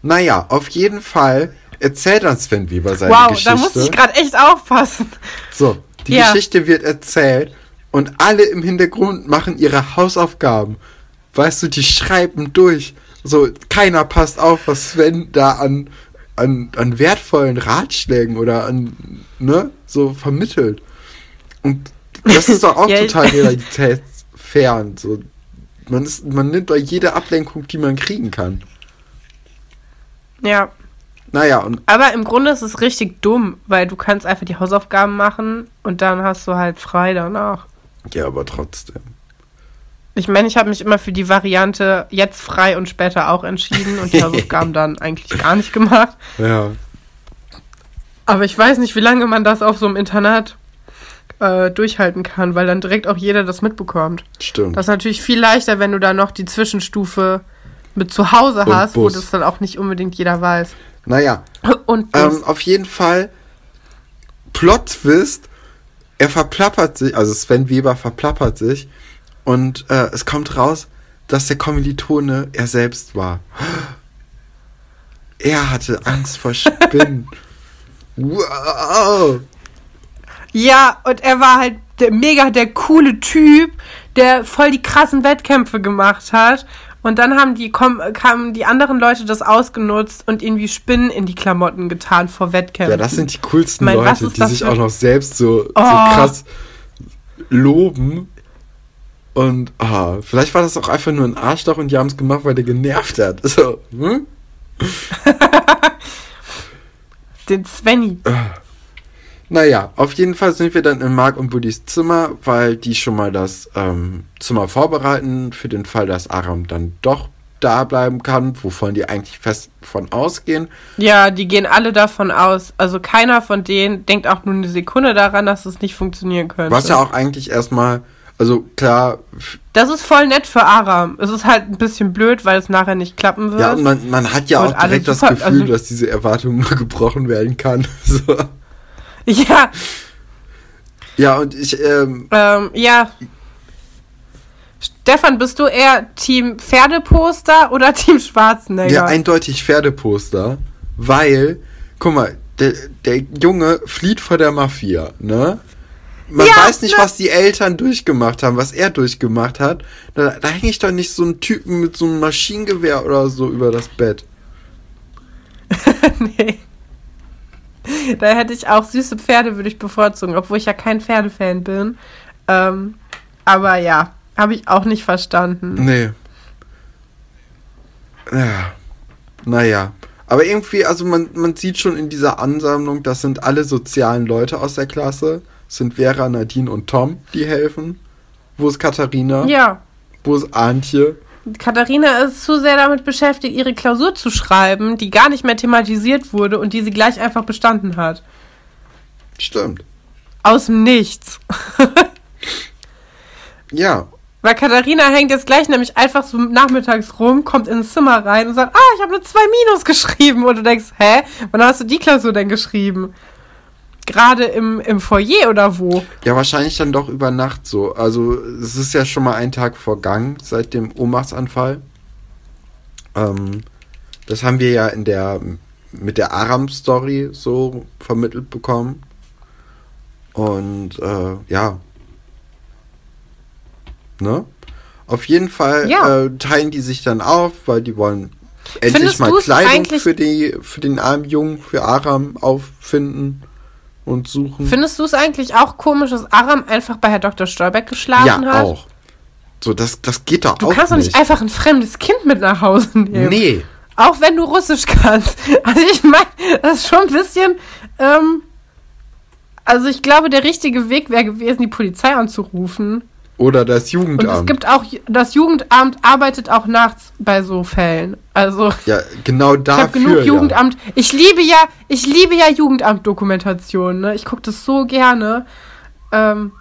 Naja, auf jeden Fall erzählt dann Sven Weber seine wow, Geschichte. Wow, da musste ich gerade echt aufpassen. So, die ja. Geschichte wird erzählt und alle im Hintergrund machen ihre Hausaufgaben. Weißt du, die schreiben durch. So, keiner passt auf, was Sven da an, an, an wertvollen Ratschlägen oder an, ne, so vermittelt. Und das ist doch auch *laughs* ja, total *laughs* realitätsfern. So, man, ist, man nimmt doch jede Ablenkung, die man kriegen kann. Ja. Naja, und. Aber im Grunde ist es richtig dumm, weil du kannst einfach die Hausaufgaben machen und dann hast du halt frei danach. Ja, aber trotzdem. Ich meine, ich habe mich immer für die Variante jetzt frei und später auch entschieden und die *laughs* Hausaufgaben dann eigentlich gar nicht gemacht. Ja. Aber ich weiß nicht, wie lange man das auf so einem Internat äh, durchhalten kann, weil dann direkt auch jeder das mitbekommt. Stimmt. Das ist natürlich viel leichter, wenn du da noch die Zwischenstufe mit zu Hause und hast, Bus. wo das dann auch nicht unbedingt jeder weiß. Naja. Und ähm, auf jeden Fall Plot-Twist er verplappert sich, also Sven Weber verplappert sich und äh, es kommt raus, dass der Kommilitone er selbst war. Er hatte Angst vor Spinnen. *laughs* wow. Ja, und er war halt der, mega der coole Typ, der voll die krassen Wettkämpfe gemacht hat und dann haben die, kamen die anderen Leute das ausgenutzt und irgendwie Spinnen in die Klamotten getan vor Wettkämpfen. Ja, das sind die coolsten meine, Leute, die sich auch noch selbst so, oh. so krass loben. Und ah, vielleicht war das auch einfach nur ein Arschloch und die haben es gemacht, weil der genervt hat. So, hm? *laughs* Den Svenny. Naja, auf jeden Fall sind wir dann in Mark und Buddys Zimmer, weil die schon mal das ähm, Zimmer vorbereiten für den Fall, dass Aram dann doch da bleiben kann, wovon die eigentlich fest von ausgehen. Ja, die gehen alle davon aus. Also keiner von denen denkt auch nur eine Sekunde daran, dass es nicht funktionieren könnte. Was ja auch eigentlich erstmal, also klar. Das ist voll nett für Aram. Es ist halt ein bisschen blöd, weil es nachher nicht klappen wird. Ja, und man, man hat ja Und auch direkt das Gefühl, also- dass diese Erwartung *laughs* nur gebrochen werden kann. *laughs* So. *laughs* Ja, Ja, und ich, ähm, ähm, ja. Stefan, bist du eher Team Pferdeposter oder *laughs* Team Schwarzenegger? ja, eindeutig Pferdeposter, weil, guck mal, der, der Junge flieht vor der Mafia, ne? Man Ja, weiß nicht, ne? was die Eltern durchgemacht haben, was er durchgemacht hat. Da, da hänge ich doch nicht so einen Typen mit so einem Maschinengewehr oder so über das Bett. *laughs* nee. *laughs* Da hätte ich auch süße Pferde, würde ich bevorzugen, obwohl ich ja kein Pferdefan bin. Ähm, aber ja, habe ich auch nicht verstanden. Nee. Ja. Naja. Aber irgendwie, also man, man sieht schon in dieser Ansammlung, das sind alle sozialen Leute aus der Klasse. Es sind Vera, Nadine und Tom, die helfen. Wo ist Katharina? Ja, Wo ist Antje? Katharina ist zu sehr damit beschäftigt, ihre Klausur zu schreiben, die gar nicht mehr thematisiert wurde und die sie gleich einfach bestanden hat. Stimmt. Aus dem Nichts. *laughs* Ja. Weil Katharina hängt jetzt gleich nämlich einfach so nachmittags rum, kommt ins Zimmer rein und sagt, ah, ich habe eine 2 Minus geschrieben. Und du denkst, hä, wann hast du die Klausur denn geschrieben? Gerade im, im Foyer oder wo? Ja, wahrscheinlich dann doch über Nacht so. Also es ist ja schon mal ein Tag vergangen seit dem Ohnmachtsanfall. Ähm, das haben wir ja in der mit der Aram-Story so vermittelt bekommen. Und äh, ja. Ne? Auf jeden Fall Ja. äh, teilen die sich dann auf, weil die wollen endlich Findest mal Kleidung für die für den armen Jungen, für Aram auffinden und suchen. Findest du es eigentlich auch komisch, dass Aram einfach bei Herr Dr. Stolberg geschlafen ja, hat? auch. So, das, das geht doch Du auch kannst doch nicht einfach ein fremdes Kind mit nach Hause nehmen. Nee. Auch wenn du Russisch kannst. *laughs* Also ich meine, das ist schon ein bisschen. Ähm, also ich glaube, der richtige Weg wäre gewesen, die Polizei anzurufen. Oder das Und Jugendamt. es gibt auch, das Jugendamt arbeitet auch nachts bei so Fällen. Also ja, genau ich dafür. habe genug ja. Jugendamt. Ich liebe ja, ich liebe ja Jugendamt-Dokumentation. Ne? Ich gucke das so gerne. Ähm,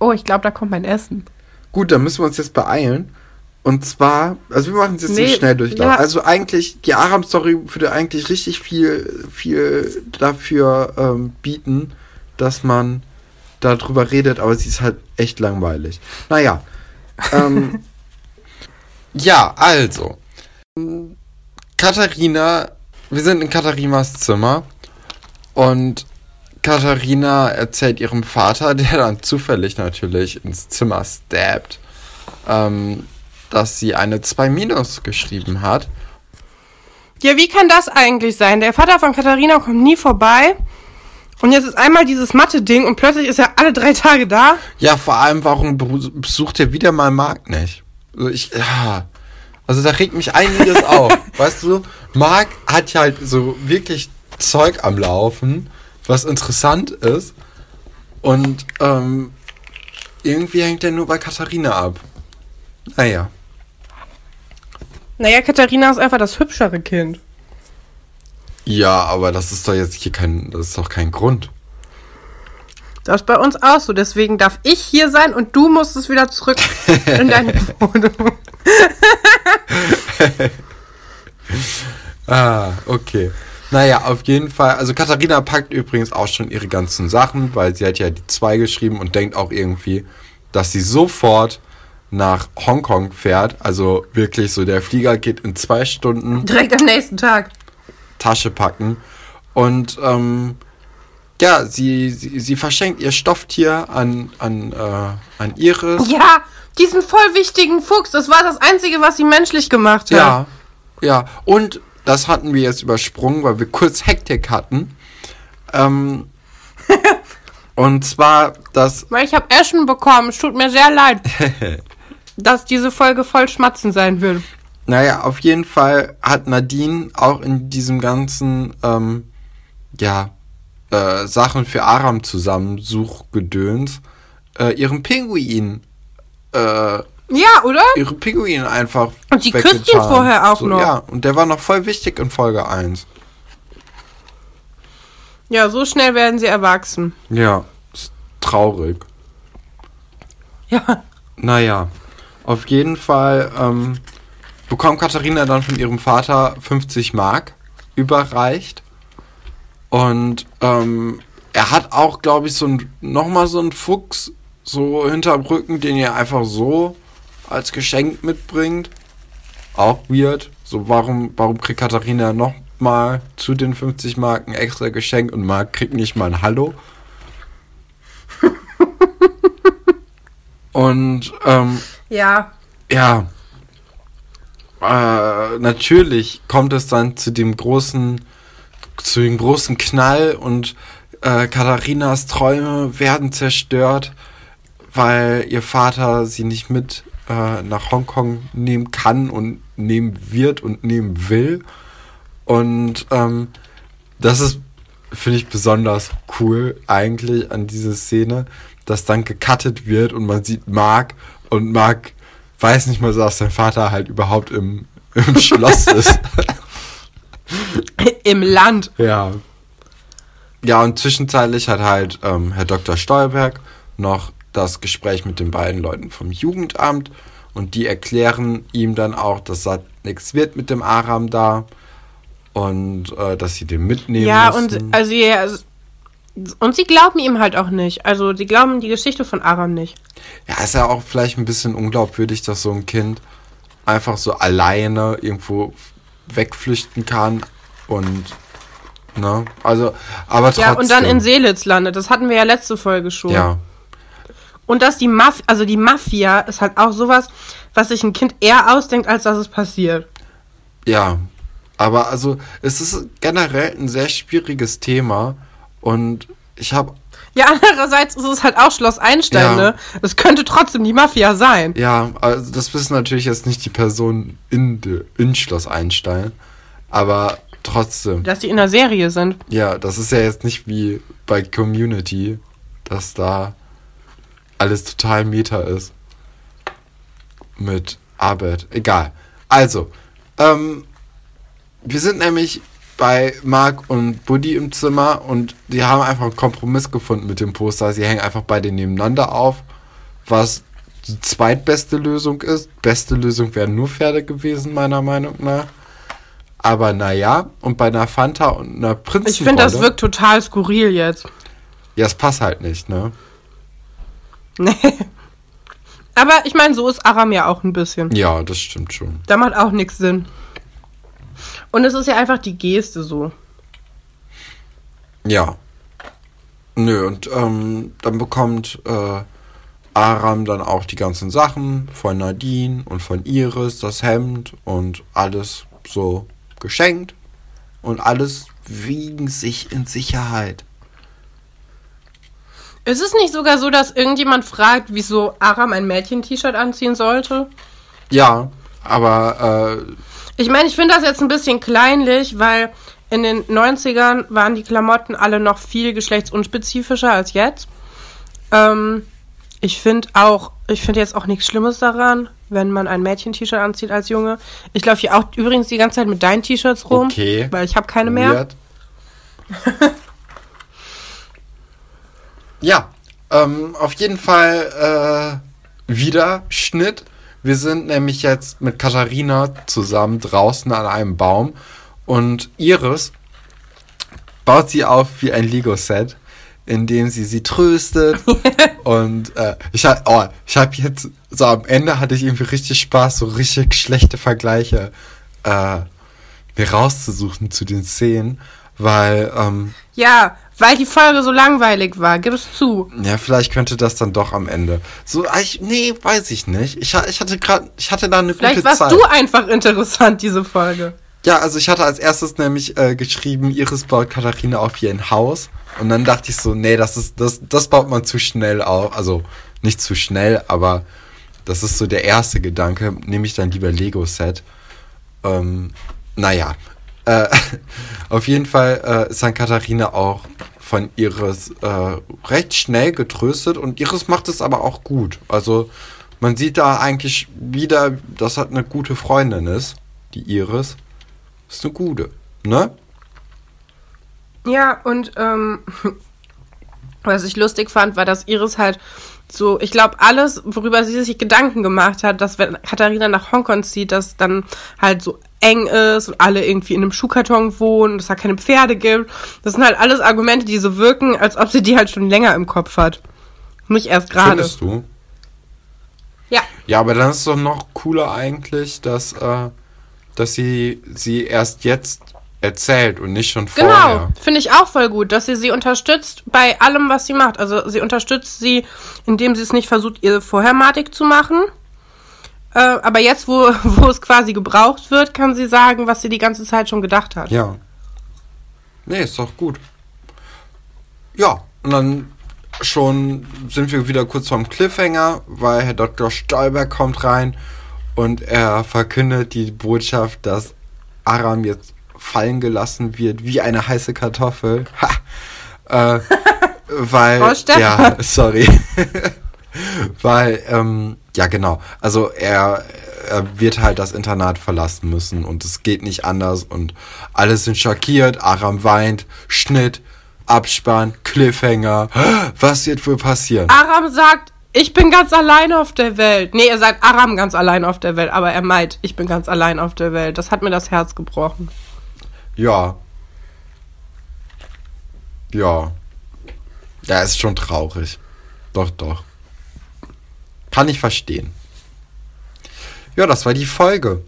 oh, ich glaube, da kommt mein Essen. Gut, dann müssen wir uns jetzt beeilen. Und zwar, also wir machen es jetzt Nee, im Schnelldurchlauf. ja. Also eigentlich, die Aram-Story würde eigentlich richtig viel, viel dafür ähm, bieten, dass man darüber redet, aber sie ist halt echt langweilig. Naja. *laughs* Ähm, ja, also. Katharina, wir sind in Katharinas Zimmer und Katharina erzählt ihrem Vater, der dann zufällig natürlich ins Zimmer stabbt, ähm, dass sie eine 2 Minus geschrieben hat. Ja, wie kann das eigentlich sein? Der Vater von Katharina kommt nie vorbei. Und jetzt ist einmal dieses Mathe-Ding und plötzlich ist er alle drei Tage da. Ja, vor allem, warum be- besucht er wieder mal Marc nicht? Also ich, ja. Also da regt mich einiges *laughs* auf. Weißt du, Marc hat ja halt so wirklich Zeug am Laufen, was interessant ist. Und ähm, irgendwie hängt er nur bei Katharina ab. Naja. Naja, Katharina ist einfach das hübschere Kind. Ja, aber das ist doch jetzt hier kein, das ist doch kein Grund. Das ist bei uns auch so. Deswegen darf ich hier sein und du musst es wieder zurück *laughs* in deine Wohnung. *laughs* Ah, okay. Naja, auf jeden Fall. Also Katharina packt übrigens auch schon ihre ganzen Sachen, weil sie hat ja die zwei geschrieben und denkt auch irgendwie, dass sie sofort nach Hongkong fährt. Also wirklich so, der Flieger geht in zwei Stunden, Direkt am nächsten Tag. Tasche packen. Und ähm, ja, sie, sie, sie verschenkt ihr Stofftier an, an, äh, an Iris. Ja, diesen voll wichtigen Fuchs. Das war das Einzige, was sie menschlich gemacht hat. Ja, ja. Und das hatten wir jetzt übersprungen, weil wir kurz Hektik hatten. Ähm, *laughs* und zwar das. Weil ich habe Eschen bekommen. Es tut mir sehr leid, *laughs* dass diese Folge voll Schmatzen sein wird. Naja, auf jeden Fall hat Nadine auch in diesem ganzen, ähm, ja, äh, Sachen für Aram zusammensuchgedöns äh, ihren Pinguin äh, Ja, oder? ihre Pinguine einfach. Und die küsst ihn vorher auch so, noch. Ja, und der war noch voll wichtig in Folge 1. Ja, so schnell werden sie erwachsen. Ja, ist traurig. Ja. Naja, auf jeden Fall ähm, bekommt Katharina dann von ihrem Vater 50 Mark überreicht. Und ähm, er hat auch, glaube ich, so ein, nochmal so einen Fuchs so hinterm Rücken, den er einfach so als Geschenk mitbringt. Auch weird. So, warum, warum kriegt Katharina nochmal zu den 50 Marken extra Geschenk und Mark kriegt nicht mal ein Hallo? *laughs* und ähm, Ja. ja, äh, natürlich kommt es dann zu dem großen, zu dem großen Knall und äh, Katharinas Träume werden zerstört, weil ihr Vater sie nicht mit äh, nach Hongkong nehmen kann und nehmen wird und nehmen will. Und ähm, das ist, finde ich, besonders cool eigentlich an dieser Szene, dass dann gecuttet wird und man sieht Mark und Mark weiß nicht mal so, dass sein Vater halt überhaupt im, im Schloss *laughs* ist. Im Land. ja. Ja, und zwischenzeitlich hat halt ähm, Herr Dr. Stolberg noch das Gespräch mit den beiden Leuten vom Jugendamt und die erklären ihm dann auch, dass das nichts wird mit dem Aram da und äh, dass sie den mitnehmen Ja, müssen. und also ja, und sie glauben ihm halt auch nicht. Also sie glauben die Geschichte von Aram nicht. Ja, ist ja auch vielleicht ein bisschen unglaubwürdig, dass so ein Kind einfach so alleine irgendwo wegflüchten kann und ne, also aber trotzdem. Ja, und dann in Seelitz landet. Das hatten wir ja letzte Folge schon. Ja, Und dass die Mafia, also die Mafia ist halt auch sowas, was sich ein Kind eher ausdenkt, als dass es passiert. ja, aber also es ist generell ein sehr schwieriges Thema und ich habe Ja, andererseits ist es halt auch Schloss Einstein, Ja. ne? Es könnte trotzdem die Mafia sein. ja, also das wissen natürlich jetzt nicht die Personen in, in Schloss Einstein, aber trotzdem. Dass die in der Serie sind. Ja, das ist ja jetzt nicht wie bei Community, dass da alles total Meta ist. Mit Arbeit. Egal. Also, ähm, wir sind nämlich bei Mark und Buddy im Zimmer und die haben einfach einen Kompromiss gefunden mit dem Poster. Sie hängen einfach beide nebeneinander auf, was die zweitbeste Lösung ist. Beste Lösung wären nur Pferde gewesen, meiner Meinung nach. Aber naja, und bei einer Fanta und einer Ich Prinzenrolle... finde, das wirkt total skurril jetzt. Ja, es passt halt nicht, ne? *laughs* Nee. Aber ich meine, so ist Aram ja auch ein bisschen. Ja, das stimmt schon. Da macht auch nichts Sinn. Und es ist ja einfach die Geste so. Ja. Nö, und ähm, dann bekommt äh, Aram dann auch die ganzen Sachen von Nadine und von Iris, das Hemd und alles so geschenkt. Und alles wiegen sich in Sicherheit. Ist es nicht sogar so, dass irgendjemand fragt, wieso Aram ein Mädchen-T-Shirt anziehen sollte? Ja, aber äh, Ich meine, ich finde das jetzt ein bisschen kleinlich, weil in den 90ern waren die Klamotten alle noch viel geschlechtsunspezifischer als jetzt. Ähm, ich finde auch, ich finde jetzt auch nichts Schlimmes daran, wenn man ein Mädchen-T-Shirt anzieht als Junge. Ich laufe hier auch übrigens die ganze Zeit mit deinen T-Shirts rum, Okay. weil ich habe keine mehr. *laughs* Ja, ähm, auf jeden Fall äh, wieder Schnitt. Wir sind nämlich jetzt mit Katharina zusammen draußen an einem Baum und Iris baut sie auf wie ein Lego-Set, in dem sie sie tröstet. *laughs* und äh, ich habe oh, ich hab jetzt, so am Ende hatte ich irgendwie richtig Spaß, so richtig schlechte Vergleiche äh, mir rauszusuchen zu den Szenen, weil, ähm, Ja, weil die Folge so langweilig war, gib es zu. ja, vielleicht könnte das dann doch am Ende. So, ah, ich, nee, weiß ich nicht. Ich, ich hatte gerade, ich hatte da eine Vielleicht gute warst Zeit. du einfach interessant, diese Folge. Ja, also ich hatte als erstes nämlich äh, geschrieben, Iris baut Katharina auf hier ein Haus. Und dann dachte ich so, nee, das ist, das, das baut man zu schnell auf. Also nicht zu schnell, aber das ist so der erste Gedanke. Nehme ich dann lieber Lego-Set. Ähm, naja. Äh, *laughs* auf jeden Fall äh, ist dann Katharina auch von Iris äh, recht schnell getröstet und Iris macht es aber auch gut. Also man sieht da eigentlich wieder, dass das eine gute Freundin ist, die Iris. Ist eine gute, ne? Ja, und ähm, *laughs* was ich lustig fand, war, dass Iris halt so, ich glaube, alles, worüber sie sich Gedanken gemacht hat, dass wenn Katharina nach Hongkong zieht, dass dann halt so eng ist und alle irgendwie in einem Schuhkarton wohnen, dass da keine Pferde gibt. Das sind halt alles Argumente, die so wirken, als ob sie die halt schon länger im Kopf hat. Nicht erst gerade. Findest du? Ja. Ja, aber dann ist es doch noch cooler eigentlich, dass, äh, dass sie sie erst jetzt erzählt und nicht schon Genau, vorher. finde ich auch voll gut, dass sie sie unterstützt bei allem, was sie macht. Also sie unterstützt sie, indem sie es nicht versucht, ihr vorher madig zu machen. Äh, aber jetzt, wo, *laughs* wo es quasi gebraucht wird, kann sie sagen, was sie die ganze Zeit schon gedacht hat. Ja. Nee, ist doch gut. Ja, und dann schon sind wir wieder kurz vorm Cliffhanger, weil Herr Dr. Stolberg kommt rein und er verkündet die Botschaft, dass Aram jetzt fallen gelassen wird wie eine heiße Kartoffel. *laughs* Ha! Äh, *laughs* weil, Oh, ja, sorry. weil, ähm, ja genau, also er, er wird halt das Internat verlassen müssen und es geht nicht anders und alle sind schockiert, Aram weint, Schnitt, Abspann, Cliffhanger. *gasps* Was wird wohl passieren? Aram sagt, ich bin ganz allein auf der Welt. Nee, er sagt Aram ganz allein auf der Welt, aber er meint, ich bin ganz allein auf der Welt. Das hat mir das Herz gebrochen. Ja. Ja. Ja, ist schon traurig. Doch, doch. Kann ich verstehen. Ja, das war die Folge.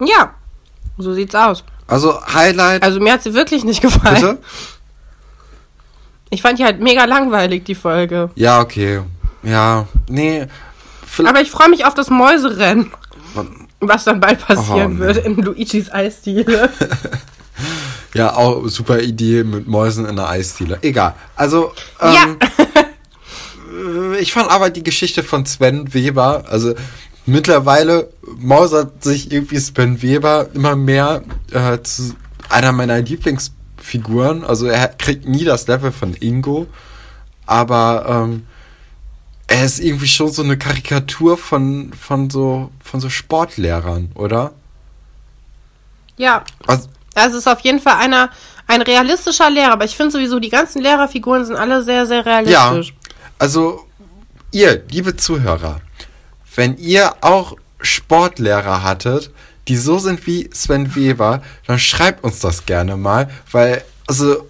Ja, so sieht's aus. Also Highlight. Also mir hat sie wirklich nicht gefallen. bitte? Ich fand die halt mega langweilig, die Folge. Ja, okay. Ja, nee. Aber ich freue mich auf das Mäuserennen, was dann bald passieren Oh, wird in Luigis Eisdiele. *laughs* Ja, auch super Idee mit Mäusen in der Eisdiele. Egal. Also, Ja. ähm, äh, *laughs* ich fand aber die Geschichte von Sven Weber, also mittlerweile mausert sich irgendwie Sven Weber immer mehr äh, zu einer meiner Lieblingsfiguren. Also er kriegt nie das Level von Ingo, aber ähm, er ist irgendwie schon so eine Karikatur von, von, so, von so Sportlehrern, oder? ja, Also, es ist auf jeden Fall einer, ein realistischer Lehrer, aber ich finde sowieso, die ganzen Lehrerfiguren sind alle sehr, sehr realistisch. Also, ihr, liebe Zuhörer, wenn ihr auch Sportlehrer hattet, die so sind wie Sven Weber, dann schreibt uns das gerne mal, weil, also,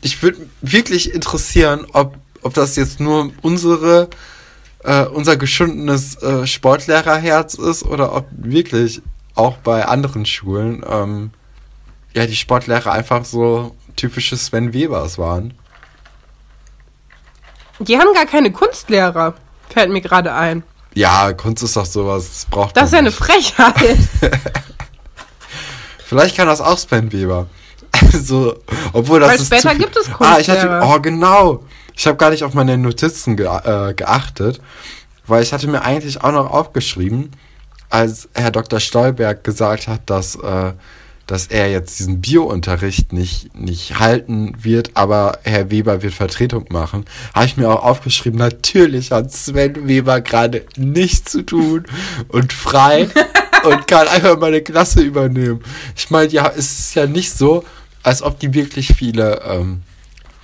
ich würde wirklich interessieren, ob, ob das jetzt nur unsere, äh, unser geschundenes äh, Sportlehrerherz ist oder ob wirklich auch bei anderen Schulen, ähm, ja, die Sportlehrer einfach so typische Sven Webers waren. Die haben gar keine Kunstlehrer, fällt mir gerade ein. Ja, Kunst ist doch sowas, das braucht Das ist ja eine Frechheit. *laughs* Vielleicht kann das auch Sven Weber. *laughs* Also, obwohl das Weil ist später gibt es Ah, ich hatte, Kunstlehrer. oh genau. Ich habe gar nicht auf meine Notizen ge äh, geachtet, weil ich hatte mir eigentlich auch noch aufgeschrieben, als Herr Dr. Stolberg gesagt hat, dass, äh, dass er jetzt diesen Biounterricht nicht, nicht halten wird, aber Herr Weber wird Vertretung machen, habe ich mir auch aufgeschrieben, natürlich hat Sven Weber gerade nichts zu tun und frei *laughs* und kann einfach meine Klasse übernehmen. Ich meine, ja, es ist ja nicht so, als ob die wirklich viele, ähm,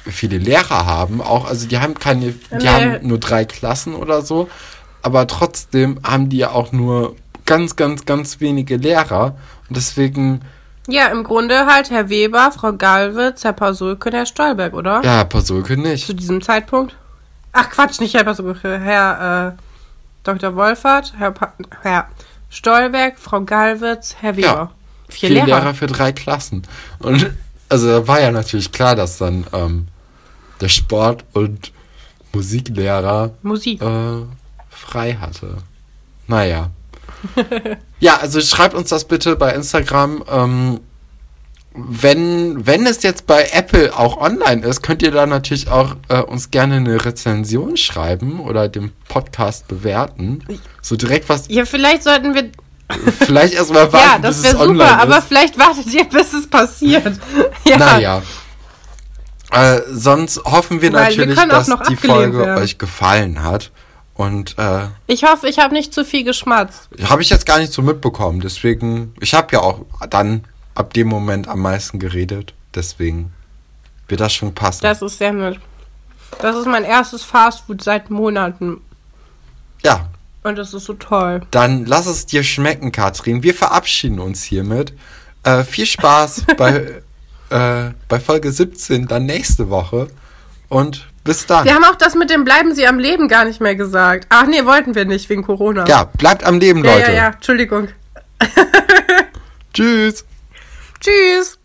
viele Lehrer haben. Auch, also die haben keine, die Nee. haben nur drei Klassen oder so, aber trotzdem haben die ja auch nur ganz, ganz, ganz wenige Lehrer. Und deswegen, ja, im Grunde halt Herr Weber, Frau Galwitz, Herr Pasulke und Herr Stolberg, oder? ja, Pasulke nicht. Zu diesem Zeitpunkt. Ach Quatsch, nicht Herr Pasulke, Herr äh, Dr. Wolfert, Herr, pa Herr Stolberg, Frau Galwitz, Herr Weber. Ja, Vier, Vier Lehrer. Lehrer für drei Klassen. Und also da war ja natürlich klar, dass dann ähm, der Sport- und Musiklehrer Musik. äh, frei hatte. Naja. *laughs* ja, also schreibt uns das bitte bei Instagram. Ähm, wenn, wenn es jetzt bei Apple auch online ist, könnt ihr da natürlich auch äh, uns gerne eine Rezension schreiben oder den Podcast bewerten. So direkt was, Ja, vielleicht sollten wir. vielleicht erstmal *laughs* warten, ja, das wäre super, aber ist. vielleicht wartet ihr, bis es passiert. *laughs* ja. Naja. Äh, sonst hoffen wir Weil wir natürlich, auch dass die Folge werden. euch gefallen hat. Und äh, Ich hoffe, ich habe nicht zu viel geschmatzt. habe ich jetzt gar nicht so mitbekommen. Deswegen, ich habe ja auch dann ab dem Moment am meisten geredet. Deswegen wird das schon passen. Das ist sehr nett. Das ist mein erstes Fastfood seit Monaten. ja, Und das ist so toll. dann lass es dir schmecken, Katrin. Wir verabschieden uns hiermit. Äh, viel Spaß *laughs* bei, äh, bei Folge 17 dann nächste Woche. Und bis dann. Wir haben auch das mit dem Bleiben Sie am Leben gar nicht mehr gesagt. Ach nee, wollten wir nicht, wegen Corona. Ja, bleibt am Leben, ja, Leute. ja, ja. Entschuldigung. *laughs* Tschüss. Tschüss.